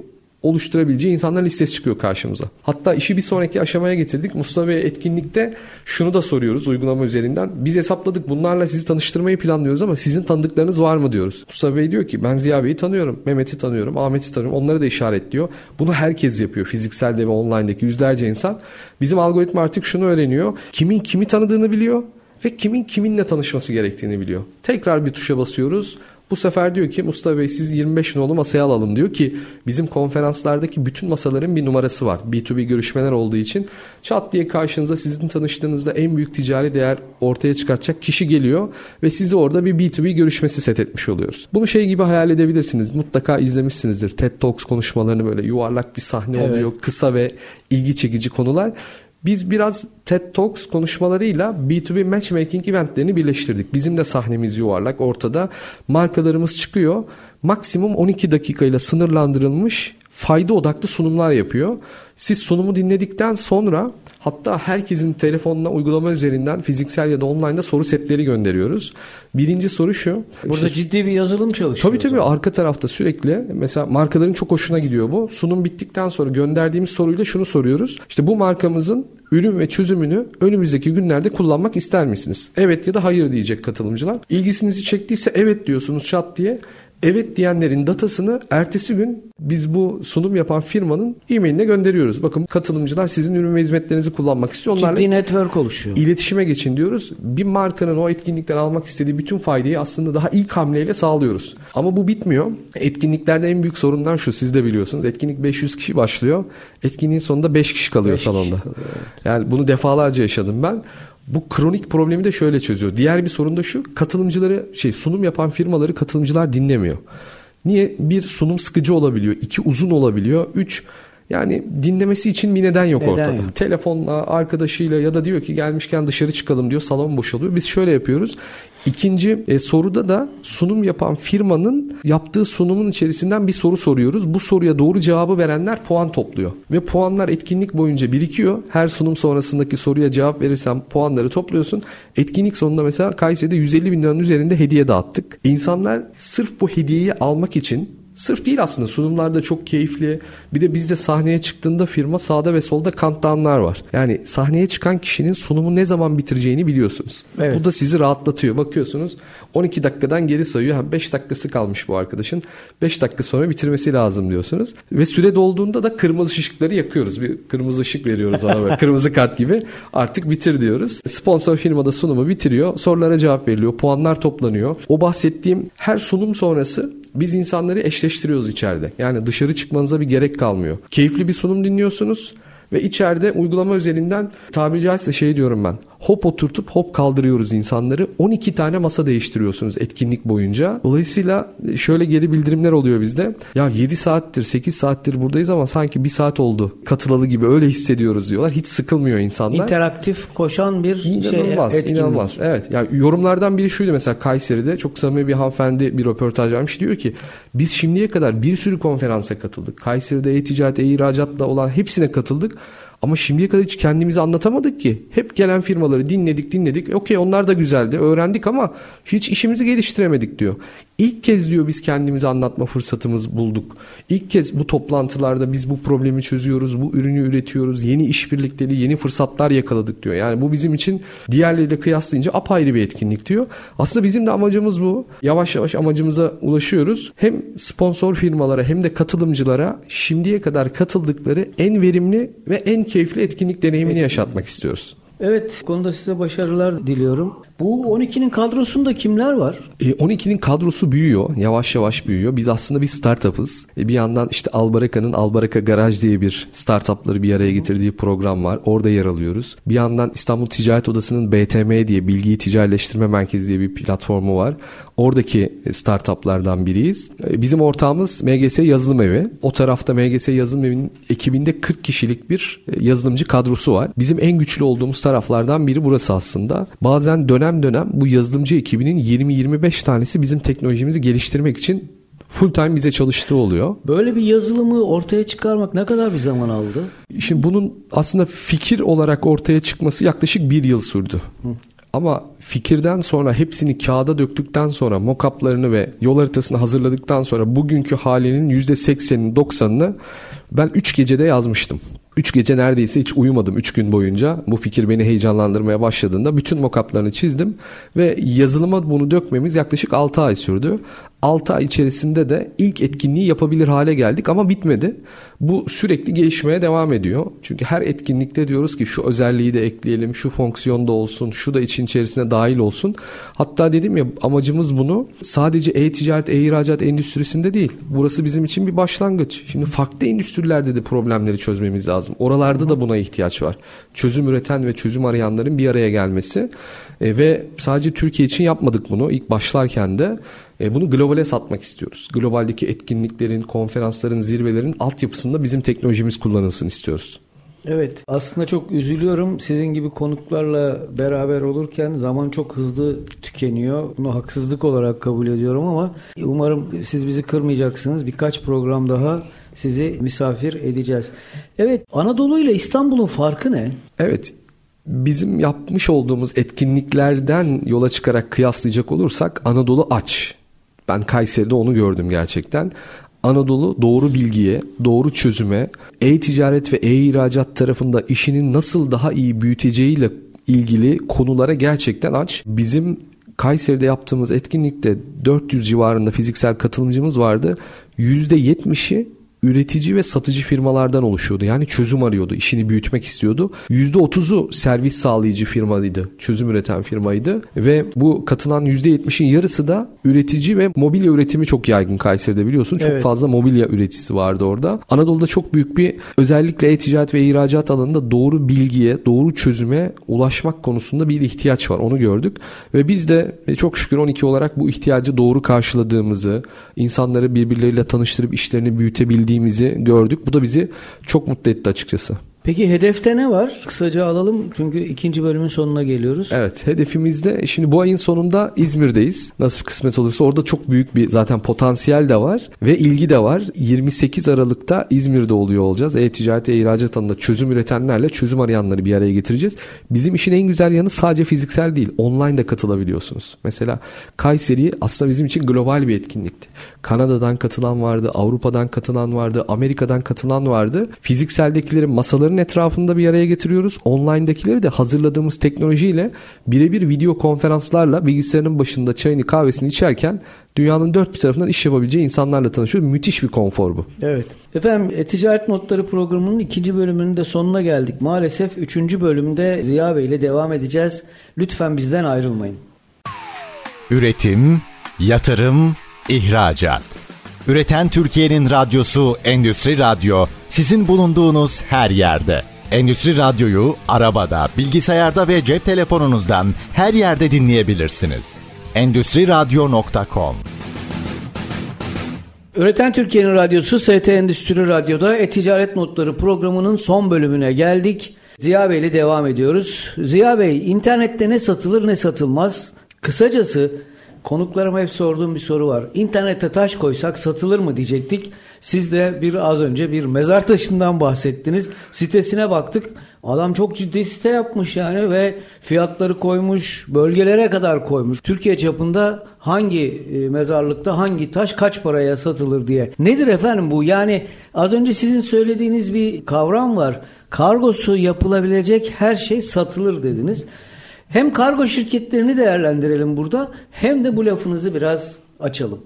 oluşturabileceği insanlar listesi çıkıyor karşımıza. Hatta işi bir sonraki aşamaya getirdik. Mustafa Bey etkinlikte şunu da soruyoruz uygulama üzerinden. Biz hesapladık bunlarla sizi tanıştırmayı planlıyoruz ama sizin tanıdıklarınız var mı diyoruz. Mustafa Bey diyor ki ben Ziya Bey'i tanıyorum, Mehmet'i tanıyorum, Ahmet'i tanıyorum. Onları da işaretliyor. Bunu herkes yapıyor. Fizikselde ve online'daki yüzlerce insan. Bizim algoritma artık şunu öğreniyor. Kimin kimi tanıdığını biliyor ve kimin kiminle tanışması gerektiğini biliyor. Tekrar bir tuşa basıyoruz. Bu sefer diyor ki Mustafa Bey siz 25 nolu masaya alalım diyor ki bizim konferanslardaki bütün masaların bir numarası var. B2B görüşmeler olduğu için çat diye karşınıza sizin tanıştığınızda en büyük ticari değer ortaya çıkartacak kişi geliyor ve sizi orada bir B2B görüşmesi set etmiş oluyoruz. Bunu şey gibi hayal edebilirsiniz. Mutlaka izlemişsinizdir. TED Talks konuşmalarını böyle yuvarlak bir sahne evet. oluyor. Kısa ve ilgi çekici konular. Biz biraz TED Talks konuşmalarıyla B2B matchmaking eventlerini birleştirdik. Bizim de sahnemiz yuvarlak ortada. Markalarımız çıkıyor. Maksimum 12 dakikayla sınırlandırılmış fayda odaklı sunumlar yapıyor. Siz sunumu dinledikten sonra hatta herkesin telefonuna uygulama üzerinden fiziksel ya da online'da soru setleri gönderiyoruz. Birinci soru şu. Burada işte, ciddi bir yazılım çalışıyor. Tabii tabii arka tarafta sürekli mesela markaların çok hoşuna gidiyor bu. Sunum bittikten sonra gönderdiğimiz soruyla şunu soruyoruz. İşte bu markamızın ürün ve çözümünü önümüzdeki günlerde kullanmak ister misiniz? Evet ya da hayır diyecek katılımcılar. İlgisinizi çektiyse evet diyorsunuz chat diye evet diyenlerin datasını ertesi gün biz bu sunum yapan firmanın e-mailine gönderiyoruz. Bakın katılımcılar sizin ürün ve hizmetlerinizi kullanmak istiyor. Onlarla Ciddi network oluşuyor. İletişime geçin diyoruz. Bir markanın o etkinlikten almak istediği bütün faydayı aslında daha ilk hamleyle sağlıyoruz. Ama bu bitmiyor. Etkinliklerde en büyük sorunlar şu siz de biliyorsunuz. Etkinlik 500 kişi başlıyor. Etkinliğin sonunda 5 kişi kalıyor 5 salonda. Kişi kalıyor, evet. Yani bunu defalarca yaşadım ben. Bu kronik problemi de şöyle çözüyor. Diğer bir sorun da şu. Katılımcıları şey sunum yapan firmaları katılımcılar dinlemiyor. Niye? Bir sunum sıkıcı olabiliyor. iki uzun olabiliyor. Üç yani dinlemesi için bir neden yok neden ortada. Yok. Telefonla, arkadaşıyla ya da diyor ki gelmişken dışarı çıkalım diyor. Salon boşalıyor. Biz şöyle yapıyoruz. İkinci e, soruda da sunum yapan firmanın yaptığı sunumun içerisinden bir soru soruyoruz. Bu soruya doğru cevabı verenler puan topluyor. Ve puanlar etkinlik boyunca birikiyor. Her sunum sonrasındaki soruya cevap verirsen puanları topluyorsun. Etkinlik sonunda mesela Kayseri'de 150 bin liranın üzerinde hediye dağıttık. İnsanlar sırf bu hediyeyi almak için Sırf değil aslında sunumlar da çok keyifli. Bir de bizde sahneye çıktığında firma sağda ve solda countdownlar var. Yani sahneye çıkan kişinin sunumu ne zaman bitireceğini biliyorsunuz. Evet. Bu da sizi rahatlatıyor. Bakıyorsunuz 12 dakikadan geri sayıyor. 5 dakikası kalmış bu arkadaşın. 5 dakika sonra bitirmesi lazım diyorsunuz. Ve süre dolduğunda da kırmızı ışıkları yakıyoruz. Bir kırmızı ışık veriyoruz ona böyle. kırmızı kart gibi. Artık bitir diyoruz. Sponsor firmada sunumu bitiriyor. Sorulara cevap veriliyor. Puanlar toplanıyor. O bahsettiğim her sunum sonrası biz insanları eşleştiriyoruz içeride. Yani dışarı çıkmanıza bir gerek kalmıyor. Keyifli bir sunum dinliyorsunuz ve içeride uygulama üzerinden tabiri caizse şey diyorum ben hop oturtup hop kaldırıyoruz insanları. 12 tane masa değiştiriyorsunuz etkinlik boyunca. Dolayısıyla şöyle geri bildirimler oluyor bizde. Ya 7 saattir 8 saattir buradayız ama sanki 1 saat oldu katılalı gibi öyle hissediyoruz diyorlar. Hiç sıkılmıyor insanlar. İnteraktif koşan bir inanılmaz, şey etkinlik. İnanılmaz evet. Yani yorumlardan biri şuydu mesela Kayseri'de çok samimi bir hanımefendi bir röportaj vermiş. Diyor ki biz şimdiye kadar bir sürü konferansa katıldık. Kayseri'de e-ticaret, e-ihracatla olan hepsine katıldık. Ama şimdiye kadar hiç kendimizi anlatamadık ki. Hep gelen firmaları dinledik dinledik. Okey onlar da güzeldi öğrendik ama hiç işimizi geliştiremedik diyor. İlk kez diyor biz kendimizi anlatma fırsatımız bulduk. İlk kez bu toplantılarda biz bu problemi çözüyoruz, bu ürünü üretiyoruz, yeni işbirlikleri, yeni fırsatlar yakaladık diyor. Yani bu bizim için diğerleriyle kıyaslayınca apayrı bir etkinlik diyor. Aslında bizim de amacımız bu. Yavaş yavaş amacımıza ulaşıyoruz. Hem sponsor firmalara hem de katılımcılara şimdiye kadar katıldıkları en verimli ve en keyifli etkinlik deneyimini yaşatmak istiyoruz. Evet, konuda size başarılar diliyorum. Bu 12'nin kadrosunda kimler var? E, 12'nin kadrosu büyüyor. Yavaş yavaş büyüyor. Biz aslında bir startup'ız. E, bir yandan işte Albaraka'nın Albaraka Garaj diye bir startup'ları bir araya getirdiği program var. Orada yer alıyoruz. Bir yandan İstanbul Ticaret Odası'nın BTM diye Bilgiyi Ticaretleştirme Merkezi diye bir platformu var. Oradaki startup'lardan biriyiz. E, bizim ortağımız MGS Yazılım Evi. O tarafta MGS Yazılım Evi'nin ekibinde 40 kişilik bir e, yazılımcı kadrosu var. Bizim en güçlü olduğumuz taraflardan biri burası aslında. Bazen dönem dönem dönem bu yazılımcı ekibinin 20-25 tanesi bizim teknolojimizi geliştirmek için full time bize çalıştığı oluyor. Böyle bir yazılımı ortaya çıkarmak ne kadar bir zaman aldı? Şimdi bunun aslında fikir olarak ortaya çıkması yaklaşık bir yıl sürdü. Hı. Ama fikirden sonra hepsini kağıda döktükten sonra mockup'larını ve yol haritasını hazırladıktan sonra bugünkü halinin %80'ini 90'ını ben 3 gecede yazmıştım. 3 gece neredeyse hiç uyumadım 3 gün boyunca. Bu fikir beni heyecanlandırmaya başladığında bütün mockup'larını çizdim ve yazılıma bunu dökmemiz yaklaşık 6 ay sürdü. 6 ay içerisinde de ilk etkinliği yapabilir hale geldik ama bitmedi. Bu sürekli gelişmeye devam ediyor. Çünkü her etkinlikte diyoruz ki şu özelliği de ekleyelim, şu fonksiyonda olsun, şu da için içerisine dahil olsun. Hatta dedim ya amacımız bunu sadece e-ticaret, e-ihracat endüstrisinde değil. Burası bizim için bir başlangıç. Şimdi farklı endüstrilerde de problemleri çözmemiz lazım. Oralarda da buna ihtiyaç var. Çözüm üreten ve çözüm arayanların bir araya gelmesi. E, ve sadece Türkiye için yapmadık bunu ilk başlarken de bunu globale satmak istiyoruz. Globaldeki etkinliklerin, konferansların, zirvelerin altyapısında bizim teknolojimiz kullanılsın istiyoruz. Evet aslında çok üzülüyorum sizin gibi konuklarla beraber olurken zaman çok hızlı tükeniyor. Bunu haksızlık olarak kabul ediyorum ama umarım siz bizi kırmayacaksınız. Birkaç program daha sizi misafir edeceğiz. Evet Anadolu ile İstanbul'un farkı ne? Evet bizim yapmış olduğumuz etkinliklerden yola çıkarak kıyaslayacak olursak Anadolu aç. Ben Kayseri'de onu gördüm gerçekten. Anadolu doğru bilgiye, doğru çözüme, e-ticaret ve e-ihracat tarafında işinin nasıl daha iyi büyüteceğiyle ilgili konulara gerçekten aç. Bizim Kayseri'de yaptığımız etkinlikte 400 civarında fiziksel katılımcımız vardı. %70'i üretici ve satıcı firmalardan oluşuyordu. Yani çözüm arıyordu, işini büyütmek istiyordu. %30'u servis sağlayıcı firmaydı, çözüm üreten firmaydı ve bu katılan %70'in yarısı da üretici ve mobilya üretimi çok yaygın Kayseri'de biliyorsun. Çok evet. fazla mobilya üreticisi vardı orada. Anadolu'da çok büyük bir özellikle e-ticaret ve ihracat alanında doğru bilgiye, doğru çözüme ulaşmak konusunda bir ihtiyaç var. Onu gördük ve biz de çok şükür 12 olarak bu ihtiyacı doğru karşıladığımızı, insanları birbirleriyle tanıştırıp işlerini büyütebildiğimizi gördük. Bu da bizi çok mutlu etti açıkçası. Peki hedefte ne var? Kısaca alalım çünkü ikinci bölümün sonuna geliyoruz. Evet hedefimizde şimdi bu ayın sonunda İzmir'deyiz. Nasıl kısmet olursa orada çok büyük bir zaten potansiyel de var ve ilgi de var. 28 Aralık'ta İzmir'de oluyor olacağız. E-ticaret, e-ihracat alanında çözüm üretenlerle çözüm arayanları bir araya getireceğiz. Bizim işin en güzel yanı sadece fiziksel değil online de katılabiliyorsunuz. Mesela Kayseri aslında bizim için global bir etkinlikti. Kanada'dan katılan vardı, Avrupa'dan katılan vardı, Amerika'dan katılan vardı. Fizikseldekileri masaların etrafında bir araya getiriyoruz. Online'dakileri de hazırladığımız teknolojiyle birebir video konferanslarla bilgisayarın başında çayını kahvesini içerken dünyanın dört bir tarafından iş yapabileceği insanlarla tanışıyoruz. Müthiş bir konfor bu. Evet. Efendim e-ticaret notları programının ikinci bölümünün de sonuna geldik. Maalesef üçüncü bölümde Ziya Bey ile devam edeceğiz. Lütfen bizden ayrılmayın. Üretim, yatırım, ihracat. Üreten Türkiye'nin radyosu Endüstri Radyo sizin bulunduğunuz her yerde. Endüstri Radyo'yu arabada, bilgisayarda ve cep telefonunuzdan her yerde dinleyebilirsiniz. Endüstri Radyo.com Üreten Türkiye'nin radyosu ST Endüstri Radyo'da E-Ticaret Notları programının son bölümüne geldik. Ziya Bey ile devam ediyoruz. Ziya Bey, internette ne satılır ne satılmaz? Kısacası konuklarıma hep sorduğum bir soru var. İnternete taş koysak satılır mı diyecektik. Siz de bir az önce bir mezar taşından bahsettiniz. Sitesine baktık. Adam çok ciddi site yapmış yani ve fiyatları koymuş, bölgelere kadar koymuş. Türkiye çapında hangi e, mezarlıkta hangi taş kaç paraya satılır diye. Nedir efendim bu? Yani az önce sizin söylediğiniz bir kavram var. Kargosu yapılabilecek her şey satılır dediniz. Hem kargo şirketlerini değerlendirelim burada hem de bu lafınızı biraz açalım.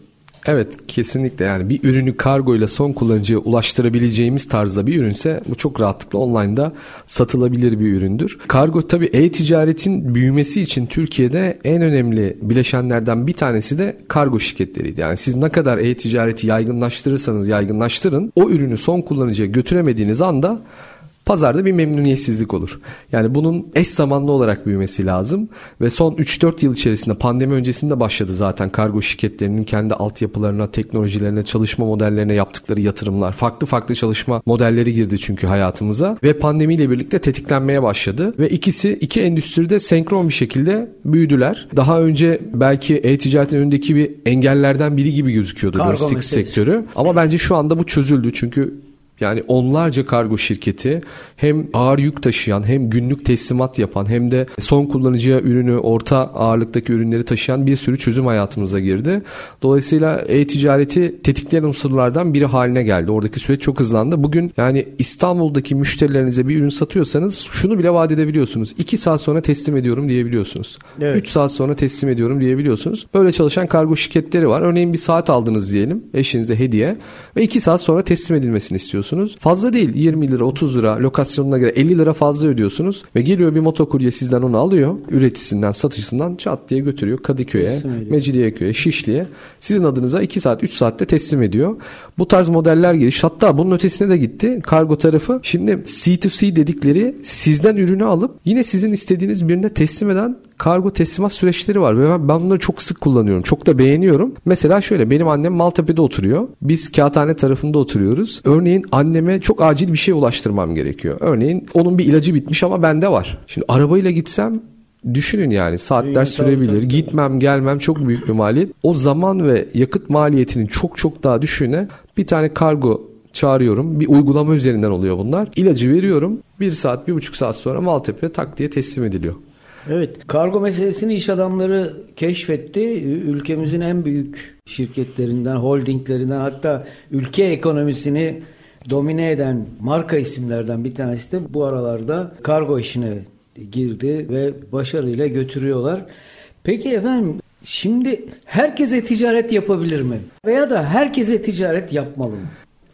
Evet kesinlikle yani bir ürünü kargo ile son kullanıcıya ulaştırabileceğimiz tarzda bir ürünse bu çok rahatlıkla online'da satılabilir bir üründür. Kargo tabi e-ticaretin büyümesi için Türkiye'de en önemli bileşenlerden bir tanesi de kargo şirketleriydi. Yani siz ne kadar e-ticareti yaygınlaştırırsanız yaygınlaştırın o ürünü son kullanıcıya götüremediğiniz anda pazarda bir memnuniyetsizlik olur. Yani bunun eş zamanlı olarak büyümesi lazım ve son 3-4 yıl içerisinde pandemi öncesinde başladı zaten kargo şirketlerinin kendi altyapılarına, teknolojilerine, çalışma modellerine yaptıkları yatırımlar. Farklı farklı çalışma modelleri girdi çünkü hayatımıza ve pandemiyle birlikte tetiklenmeye başladı ve ikisi iki endüstride senkron bir şekilde büyüdüler. Daha önce belki e-ticaretin önündeki bir engellerden biri gibi gözüküyordu Kargo lojistik sektörü ama bence şu anda bu çözüldü çünkü yani onlarca kargo şirketi hem ağır yük taşıyan hem günlük teslimat yapan hem de son kullanıcıya ürünü orta ağırlıktaki ürünleri taşıyan bir sürü çözüm hayatımıza girdi. Dolayısıyla e-ticareti tetikleyen unsurlardan biri haline geldi. Oradaki süreç çok hızlandı. Bugün yani İstanbul'daki müşterilerinize bir ürün satıyorsanız şunu bile vaat edebiliyorsunuz. 2 saat sonra teslim ediyorum diyebiliyorsunuz. 3 Evet. saat sonra teslim ediyorum diyebiliyorsunuz. Böyle çalışan kargo şirketleri var. Örneğin bir saat aldınız diyelim eşinize hediye ve 2 saat sonra teslim edilmesini istiyorsunuz. Fazla değil 20 lira 30 lira lokasyonuna göre 50 lira fazla ödüyorsunuz ve geliyor bir motokurye sizden onu alıyor. Üreticisinden satışından çat diye götürüyor Kadıköy'e. Mecidiyeköy'e, Şişli'ye. Sizin adınıza 2 saat 3 saatte teslim ediyor. Bu tarz modeller geliş. Hatta bunun ötesine de gitti kargo tarafı. Şimdi C2C dedikleri sizden ürünü alıp yine sizin istediğiniz birine teslim eden kargo teslimat süreçleri var ve ben- ben bunları çok sık kullanıyorum. Çok da beğeniyorum. Mesela şöyle benim annem Maltepe'de oturuyor. Biz Kağıthane tarafında oturuyoruz. Örneğin anneme çok acil bir şey ulaştırmam gerekiyor. Örneğin onun bir ilacı bitmiş ama bende var. Şimdi arabayla gitsem Düşünün yani saatler Tabii, sürebilir. tabii, tabii. Gitmem gelmem çok büyük bir maliyet. O zaman ve yakıt maliyetinin çok çok daha düşüğüne bir tane kargo çağırıyorum. Bir uygulama üzerinden oluyor bunlar. İlacı veriyorum. Bir saat, bir buçuk saat sonra Maltepe tak diye teslim ediliyor. Evet, kargo meselesini iş adamları keşfetti. Ülkemizin en büyük şirketlerinden, holdinglerinden hatta ülke ekonomisini domine eden marka isimlerden bir tanesi de bu aralarda kargo işine girdi ve başarıyla götürüyorlar. Peki efendim şimdi herkese ticaret yapabilir mi? Veya da herkese ticaret yapmalı mı?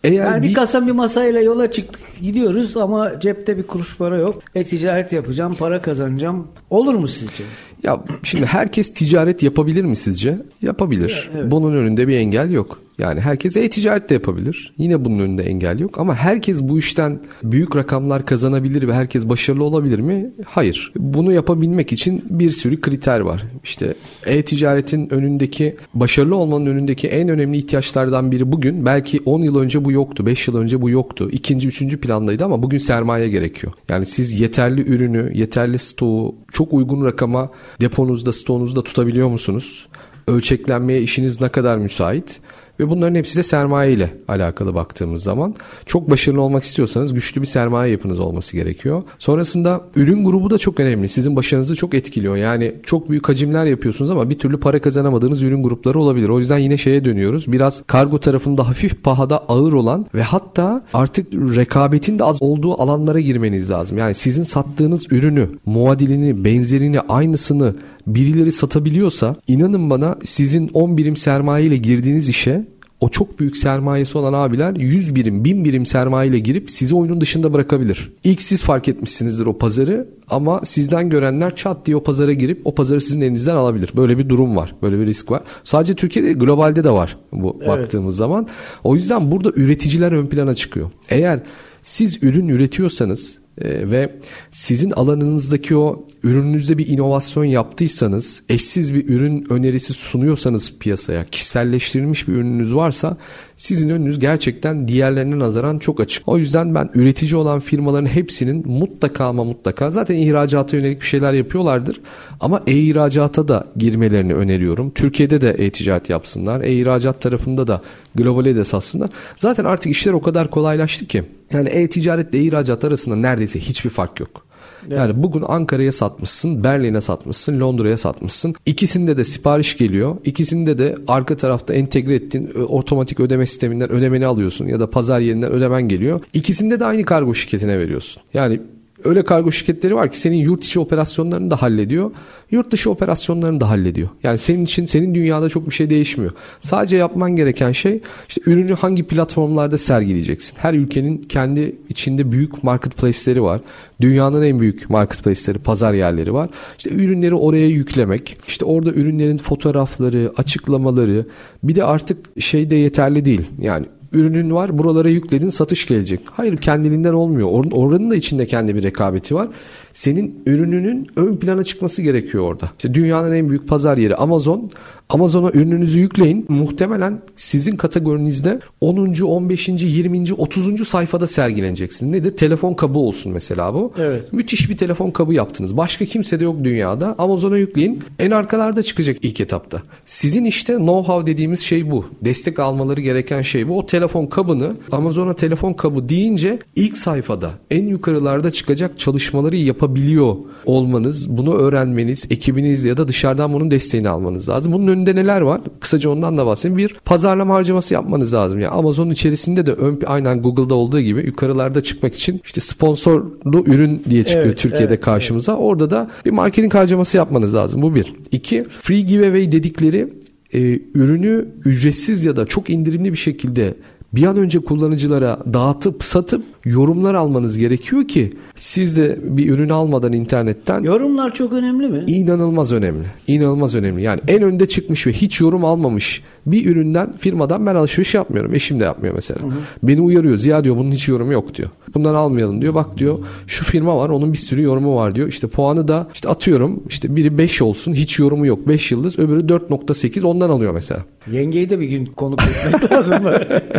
Eğer Yani bir- bir kasa bir masayla yola çıktık gidiyoruz ama cepte bir kuruş para yok. E-ticaret yapacağım, para kazanacağım. Olur mu sizce? Ya şimdi herkes ticaret yapabilir mi sizce? Yapabilir. Evet. Bunun önünde bir engel yok. Yani herkes e-ticaret de yapabilir. Yine bunun önünde engel yok ama herkes bu işten büyük rakamlar kazanabilir ve herkes başarılı olabilir mi? Hayır. Bunu yapabilmek için bir sürü kriter var. İşte e-ticaretin önündeki başarılı olmanın önündeki en önemli ihtiyaçlardan biri bugün belki 10 yıl önce bu yoktu, 5 yıl önce bu yoktu. ikinci, üçüncü plandaydı ama bugün sermaye gerekiyor. Yani siz yeterli ürünü, yeterli stoğu çok uygun rakama deponuzda, stoğunuzda tutabiliyor musunuz? Ölçeklenmeye işiniz ne kadar müsait? Ve bunların hepsi de sermaye ile alakalı baktığımız zaman. Çok başarılı olmak istiyorsanız güçlü bir sermaye yapınız olması gerekiyor. Sonrasında ürün grubu da çok önemli. Sizin başarınızı çok etkiliyor. Yani çok büyük hacimler yapıyorsunuz ama bir türlü para kazanamadığınız ürün grupları olabilir. O yüzden yine şeye dönüyoruz. Biraz kargo tarafında hafif pahada ağır olan ve hatta artık rekabetin de az olduğu alanlara girmeniz lazım. Yani sizin sattığınız ürünü, muadilini, benzerini, aynısını birileri satabiliyorsa inanın bana sizin 10 birim sermaye ile girdiğiniz işe o çok büyük sermayesi olan abiler 100 birim 1000 birim sermaye ile girip sizi oyunun dışında bırakabilir. İlk siz fark etmişsinizdir o pazarı ama sizden görenler çat diye o pazara girip o pazarı sizin elinizden alabilir. Böyle bir durum var. Böyle bir risk var. Sadece Türkiye'de globalde de var bu evet. baktığımız zaman. O yüzden burada üreticiler ön plana çıkıyor. Eğer siz ürün üretiyorsanız e, ve sizin alanınızdaki o ürününüzde bir inovasyon yaptıysanız, eşsiz bir ürün önerisi sunuyorsanız piyasaya, kişiselleştirilmiş bir ürününüz varsa sizin önünüz gerçekten diğerlerine nazaran çok açık. O yüzden ben üretici olan firmaların hepsinin mutlaka ama mutlaka zaten ihracata yönelik bir şeyler yapıyorlardır. Ama e-ihracata da girmelerini öneriyorum. Türkiye'de de e-ticaret yapsınlar. E-ihracat tarafında da globale de satsınlar. Zaten artık işler o kadar kolaylaştı ki. Yani e-ticaretle e-ihracat arasında neredeyse hiçbir fark yok. Evet. Yani bugün Ankara'ya satmışsın, Berlin'e satmışsın, Londra'ya satmışsın. İkisinde de sipariş geliyor. İkisinde de arka tarafta entegre ettiğin e, otomatik ödeme sisteminden ödemeni alıyorsun ya da pazar yerinden ödemen geliyor. İkisinde de aynı kargo şirketine veriyorsun. Yani öyle kargo şirketleri var ki senin yurt içi operasyonlarını da hallediyor. Yurt dışı operasyonlarını da hallediyor. Yani senin için senin dünyada çok bir şey değişmiyor. Sadece yapman gereken şey işte ürünü hangi platformlarda sergileyeceksin. Her ülkenin kendi içinde büyük marketplace'leri var. Dünyanın en büyük marketplace'leri, pazar yerleri var. İşte ürünleri oraya yüklemek, işte orada ürünlerin fotoğrafları, açıklamaları, bir de artık şey de yeterli değil. Yani ürünün var buralara yükledin satış gelecek. Hayır kendiliğinden olmuyor. Or oranın da içinde kendi bir rekabeti var. Senin ürününün ön plana çıkması gerekiyor orada. İşte dünyanın en büyük pazar yeri Amazon. Amazon'a ürününüzü yükleyin. Muhtemelen sizin kategorinizde 10. 15. 20. 30. sayfada sergileneceksiniz. Nedir? Telefon kabı olsun mesela bu. Evet. Müthiş bir telefon kabı yaptınız. Başka kimse de yok dünyada. Amazon'a yükleyin. En arkalarda çıkacak ilk etapta. Sizin işte know-how dediğimiz şey bu. Destek almaları gereken şey bu. O telefon kabını Amazon'a telefon kabı deyince ilk sayfada en yukarılarda çıkacak çalışmaları yapabiliyor olmanız, bunu öğrenmeniz, ekibinizle ya da dışarıdan bunun desteğini almanız lazım. Bunun önünde neler var? Kısaca ondan da bahsedeyim. Bir, pazarlama harcaması yapmanız lazım. Yani Amazon'un içerisinde de ön, aynen Google'da olduğu gibi yukarılarda çıkmak için işte sponsorlu ürün diye çıkıyor evet, Türkiye'de evet, karşımıza. Evet. Orada da bir marketing harcaması yapmanız lazım. Bu bir. İki, free giveaway dedikleri e, ürünü ücretsiz ya da çok indirimli bir şekilde bir an önce kullanıcılara dağıtıp satıp yorumlar almanız gerekiyor ki siz de bir ürün almadan internetten Yorumlar çok önemli mi? İnanılmaz önemli. İnanılmaz önemli. Yani en önde çıkmış ve hiç yorum almamış bir üründen firmadan ben alışveriş yapmıyorum. Eşim de yapmıyor mesela. Hı hı. Beni uyarıyor. Ziya diyor bunun hiç yorumu yok diyor. Bundan almayalım diyor. Bak diyor şu firma var onun bir sürü yorumu var diyor. İşte puanı da işte atıyorum işte biri 5 olsun hiç yorumu yok. 5 yıldız öbürü 4.8 ondan alıyor mesela. Yengeyi de bir gün konuk etmek lazım.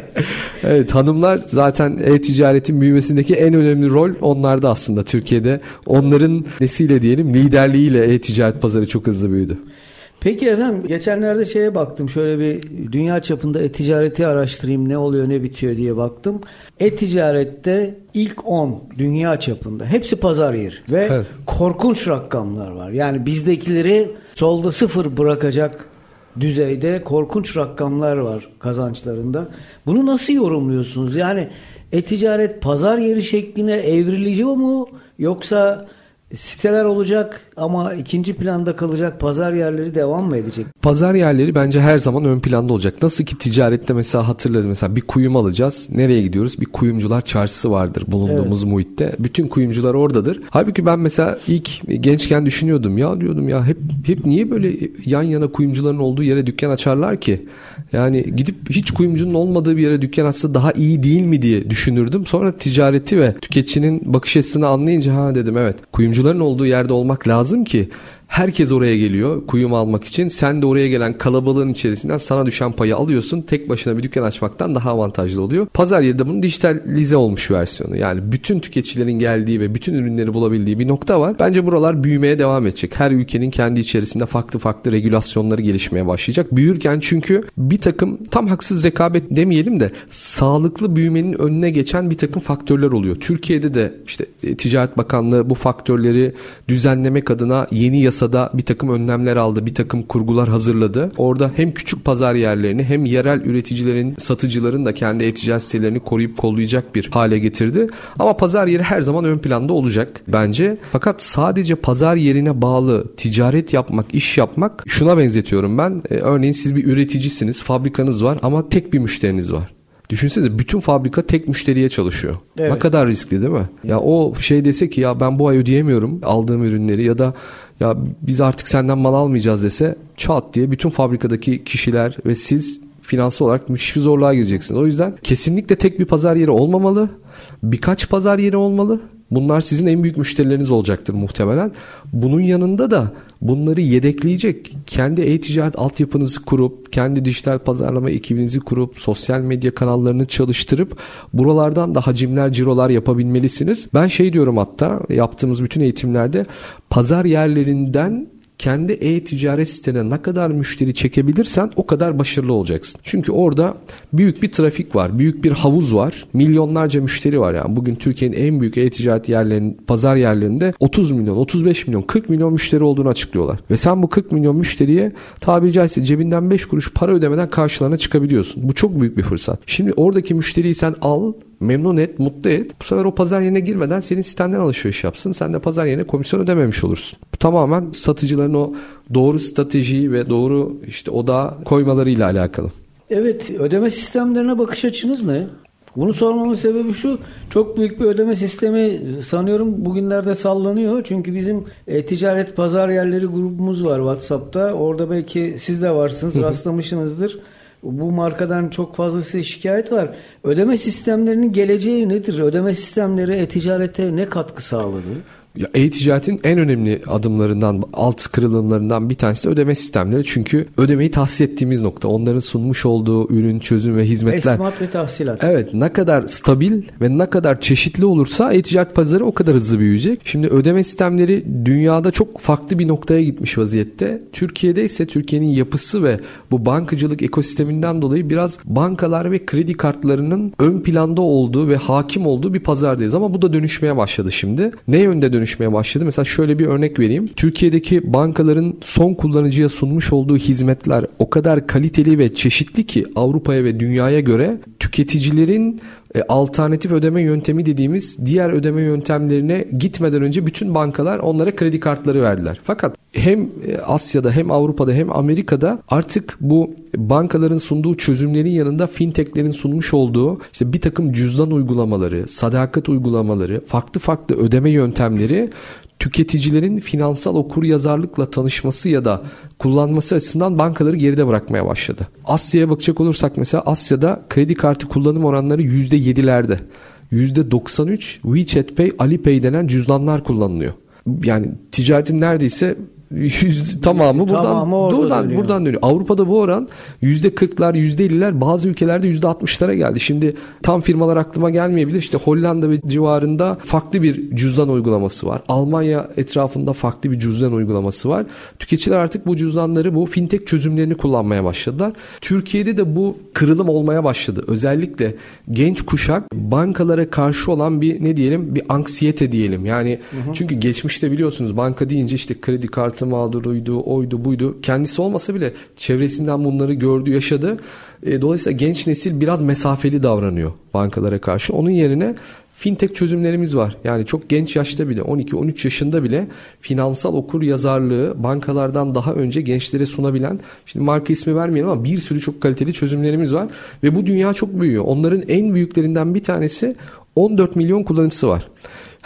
evet hanımlar zaten e-ticaretin büyümesindeki en önemli rol onlarda aslında Türkiye'de. Onların nesiyle diyelim liderliğiyle e-ticaret pazarı çok hızlı büyüdü. Peki efendim geçenlerde şeye baktım şöyle bir dünya çapında e-ticareti araştırayım ne oluyor ne bitiyor diye baktım. E-ticarette ilk 10 dünya çapında hepsi pazar yer ve evet. korkunç rakamlar var. Yani bizdekileri solda sıfır bırakacak düzeyde korkunç rakamlar var kazançlarında. Bunu nasıl yorumluyorsunuz? Yani e-ticaret pazar yeri şekline evrilici mi yoksa siteler olacak ama ikinci planda kalacak pazar yerleri devam mı edecek? Pazar yerleri bence her zaman ön planda olacak. Nasıl ki ticarette mesela hatırlarız mesela bir kuyum alacağız. Nereye gidiyoruz? Bir kuyumcular çarşısı vardır bulunduğumuz evet. muhitte. Bütün kuyumcular oradadır. Halbuki ben mesela ilk gençken düşünüyordum ya diyordum ya hep hep niye böyle yan yana kuyumcuların olduğu yere dükkan açarlar ki? Yani gidip hiç kuyumcunun olmadığı bir yere dükkan açsa daha iyi değil mi diye düşünürdüm. Sonra ticareti ve tüketicinin bakış açısını anlayınca ha dedim evet kuyumcuların olduğu yerde olmak lazım ki Herkes oraya geliyor kuyum almak için. Sen de oraya gelen kalabalığın içerisinden sana düşen payı alıyorsun. Tek başına bir dükkan açmaktan daha avantajlı oluyor. Pazar yeri de bunun dijitalize olmuş versiyonu. Yani bütün tüketicilerin geldiği ve bütün ürünleri bulabildiği bir nokta var. Bence buralar büyümeye devam edecek. Her ülkenin kendi içerisinde farklı farklı regülasyonları gelişmeye başlayacak. Büyürken çünkü bir takım tam haksız rekabet demeyelim de sağlıklı büyümenin önüne geçen bir takım faktörler oluyor. Türkiye'de de işte e, Ticaret Bakanlığı bu faktörleri düzenlemek adına yeni yasa yasada bir takım önlemler aldı, bir takım kurgular hazırladı. Orada hem küçük pazar yerlerini hem yerel üreticilerin, satıcıların da kendi e-ticaret sitelerini koruyup kollayacak bir hale getirdi. Ama pazar yeri her zaman ön planda olacak bence. Fakat sadece pazar yerine bağlı ticaret yapmak, iş yapmak şuna benzetiyorum ben. Ee, örneğin siz bir üreticisiniz, fabrikanız var ama tek bir müşteriniz var. Düşünsenize bütün fabrika tek müşteriye çalışıyor. Evet. Ne kadar riskli değil mi? Ya o şey dese ki ya ben bu ay ödeyemiyorum aldığım ürünleri ya da ya biz artık senden mal almayacağız dese çat diye bütün fabrikadaki kişiler ve siz finansal olarak müthiş bir zorluğa gireceksiniz. O yüzden kesinlikle tek bir pazar yeri olmamalı. Birkaç pazar yeri olmalı Bunlar sizin en büyük müşterileriniz olacaktır muhtemelen. Bunun yanında da bunları yedekleyecek kendi e-ticaret altyapınızı kurup, kendi dijital pazarlama ekibinizi kurup, sosyal medya kanallarını çalıştırıp buralardan da hacimler, cirolar yapabilmelisiniz. Ben şey diyorum hatta yaptığımız bütün eğitimlerde pazar yerlerinden kendi e-ticaret sitene ne kadar müşteri çekebilirsen o kadar başarılı olacaksın. Çünkü orada büyük bir trafik var, büyük bir havuz var, milyonlarca müşteri var yani. Bugün Türkiye'nin en büyük e-ticaret yerlerinin, pazar yerlerinde 30 milyon, 35 milyon, 40 milyon müşteri olduğunu açıklıyorlar. Ve sen bu 40 milyon müşteriye tabiri caizse cebinden 5 kuruş para ödemeden karşılarına çıkabiliyorsun. Bu çok büyük bir fırsat. Şimdi oradaki müşteriyi sen al, memnun et, mutlu et. Bu sefer o pazar yerine girmeden senin sitenden alışveriş yapsın. Sen de pazar yerine komisyon ödememiş olursun. Bu tamamen satıcıların o doğru stratejiyi ve doğru işte odağa koymalarıyla alakalı. Evet, ödeme sistemlerine bakış açınız ne? Bunu sormamın sebebi şu. Çok büyük bir ödeme sistemi sanıyorum bugünlerde sallanıyor. Çünkü bizim e, ticaret pazar yerleri grubumuz var WhatsApp'ta. Orada belki siz de varsınız, rastlamışsınızdır. Bu markadan çok fazlası şikayet var. Ödeme sistemlerinin geleceği nedir? Ödeme sistemleri e-ticarete ne katkı sağladı? E-ticaretin en önemli adımlarından, alt kırılımlarından bir tanesi de ödeme sistemleri. Çünkü ödemeyi tahsis ettiğimiz nokta. Onların sunmuş olduğu ürün, çözüm ve hizmetler. Esmat ve tahsilat. Evet ne kadar stabil ve ne kadar çeşitli olursa e-ticaret pazarı o kadar hızlı büyüyecek. Şimdi ödeme sistemleri dünyada çok farklı bir noktaya gitmiş vaziyette. Türkiye'de ise Türkiye'nin yapısı ve bu bankacılık ekosisteminden dolayı biraz bankalar ve kredi kartlarının ön planda olduğu ve hakim olduğu bir pazardayız. Ama bu da dönüşmeye başladı şimdi. Ne yönde dönüş dönüşmeye başladı. Mesela şöyle bir örnek vereyim. Türkiye'deki bankaların son kullanıcıya sunmuş olduğu hizmetler o kadar kaliteli ve çeşitli ki Avrupa'ya ve dünyaya göre tüketicilerin e, alternatif ödeme yöntemi dediğimiz diğer ödeme yöntemlerine gitmeden önce bütün bankalar onlara kredi kartları verdiler. Fakat hem e, Asya'da hem Avrupa'da hem Amerika'da artık bu bankaların sunduğu çözümlerin yanında fintechlerin sunmuş olduğu işte bir takım cüzdan uygulamaları, sadakat uygulamaları, farklı farklı ödeme yöntemleri tüketicilerin finansal okur yazarlıkla tanışması ya da kullanması açısından bankaları geride bırakmaya başladı. Asya'ya bakacak olursak mesela Asya'da kredi kartı kullanım oranları %7'lerde. %93 WeChat Pay, Alipay denen cüzdanlar kullanılıyor. Yani ticaretin neredeyse Yüz, tamamı buradan tamamı buradan dönüyor. buradan dönüyor. Avrupa'da bu oran yüzde 40'lar, %50'ler, bazı ülkelerde yüzde 60'lara geldi. Şimdi tam firmalar aklıma gelmeyebilir. İşte Hollanda ve civarında farklı bir cüzdan uygulaması var. Almanya etrafında farklı bir cüzdan uygulaması var. Tüketiciler artık bu cüzdanları, bu fintech çözümlerini kullanmaya başladılar. Türkiye'de de bu kırılım olmaya başladı. Özellikle genç kuşak bankalara karşı olan bir ne diyelim bir anksiyete diyelim. Yani hı hı. çünkü geçmişte biliyorsunuz banka deyince işte kredi kartı artı mağduruydu, oydu, buydu. Kendisi olmasa bile çevresinden bunları gördü, yaşadı. E, dolayısıyla genç nesil biraz mesafeli davranıyor bankalara karşı. Onun yerine fintech çözümlerimiz var. Yani çok genç yaşta bile 12-13 yaşında bile finansal okur yazarlığı bankalardan daha önce gençlere sunabilen şimdi marka ismi vermeyelim ama bir sürü çok kaliteli çözümlerimiz var ve bu dünya çok büyüyor. Onların en büyüklerinden bir tanesi 14 milyon kullanıcısı var.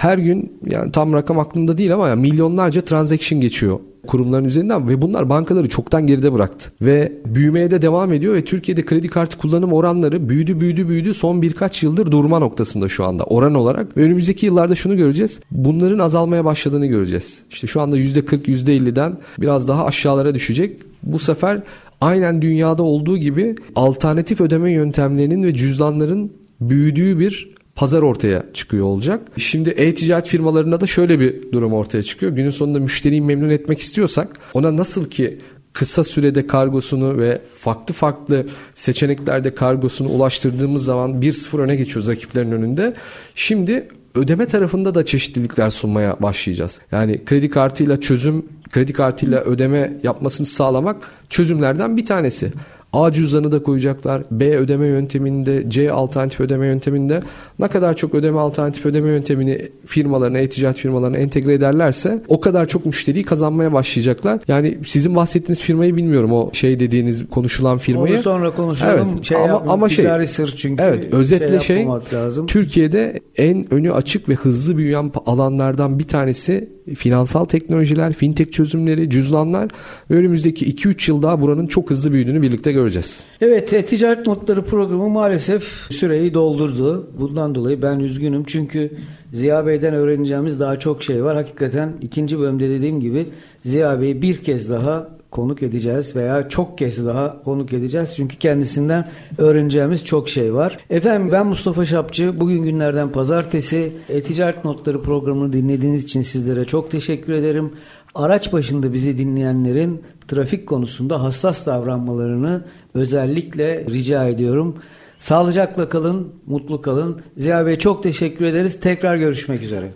Her gün yani tam rakam aklımda değil ama yani milyonlarca transaction geçiyor kurumların üzerinden ve bunlar bankaları çoktan geride bıraktı. Ve büyümeye de devam ediyor ve Türkiye'de kredi kartı kullanım oranları büyüdü büyüdü büyüdü son birkaç yıldır durma noktasında şu anda oran olarak. Ve önümüzdeki yıllarda şunu göreceğiz. Bunların azalmaya başladığını göreceğiz. İşte şu anda %40 %50'den biraz daha aşağılara düşecek. Bu sefer aynen dünyada olduğu gibi alternatif ödeme yöntemlerinin ve cüzdanların büyüdüğü bir pazar ortaya çıkıyor olacak. Şimdi e-ticaret firmalarında da şöyle bir durum ortaya çıkıyor. Günün sonunda müşteriyi memnun etmek istiyorsak ona nasıl ki kısa sürede kargosunu ve farklı farklı seçeneklerde kargosunu ulaştırdığımız zaman 1-0 öne geçiyoruz rakiplerin önünde. Şimdi ödeme tarafında da çeşitlilikler sunmaya başlayacağız. Yani kredi kartıyla çözüm, kredi kartıyla ödeme yapmasını sağlamak çözümlerden bir tanesi. A cüzdanı da koyacaklar. B ödeme yönteminde, C alternatif ödeme yönteminde ne kadar çok ödeme alternatif ödeme yöntemini firmalarına, e-ticaret firmalarına entegre ederlerse o kadar çok müşteriyi kazanmaya başlayacaklar. Yani sizin bahsettiğiniz firmayı bilmiyorum o şey dediğiniz konuşulan firmayı. Onu sonra konuşalım. Evet, şey ama, ama şey, ticari sır çünkü. Evet özetle şey, şey lazım. Türkiye'de en önü açık ve hızlı büyüyen alanlardan bir tanesi finansal teknolojiler, fintech çözümleri, cüzdanlar ve önümüzdeki 2-3 yıl daha buranın çok hızlı büyüdüğünü birlikte göreceğiz. Evet, e, ticaret notları programı maalesef süreyi doldurdu. Bundan dolayı ben üzgünüm çünkü Ziya Bey'den öğreneceğimiz daha çok şey var. Hakikaten ikinci bölümde dediğim gibi Ziya Bey'i bir kez daha konuk edeceğiz veya çok kez daha konuk edeceğiz. Çünkü kendisinden öğreneceğimiz çok şey var. Efendim ben Mustafa Şapçı. Bugün günlerden pazartesi. E-Ticaret Notları programını dinlediğiniz için sizlere çok teşekkür ederim. Araç başında bizi dinleyenlerin trafik konusunda hassas davranmalarını özellikle rica ediyorum. Sağlıcakla kalın, mutlu kalın. Ziya Bey çok teşekkür ederiz. Tekrar görüşmek üzere.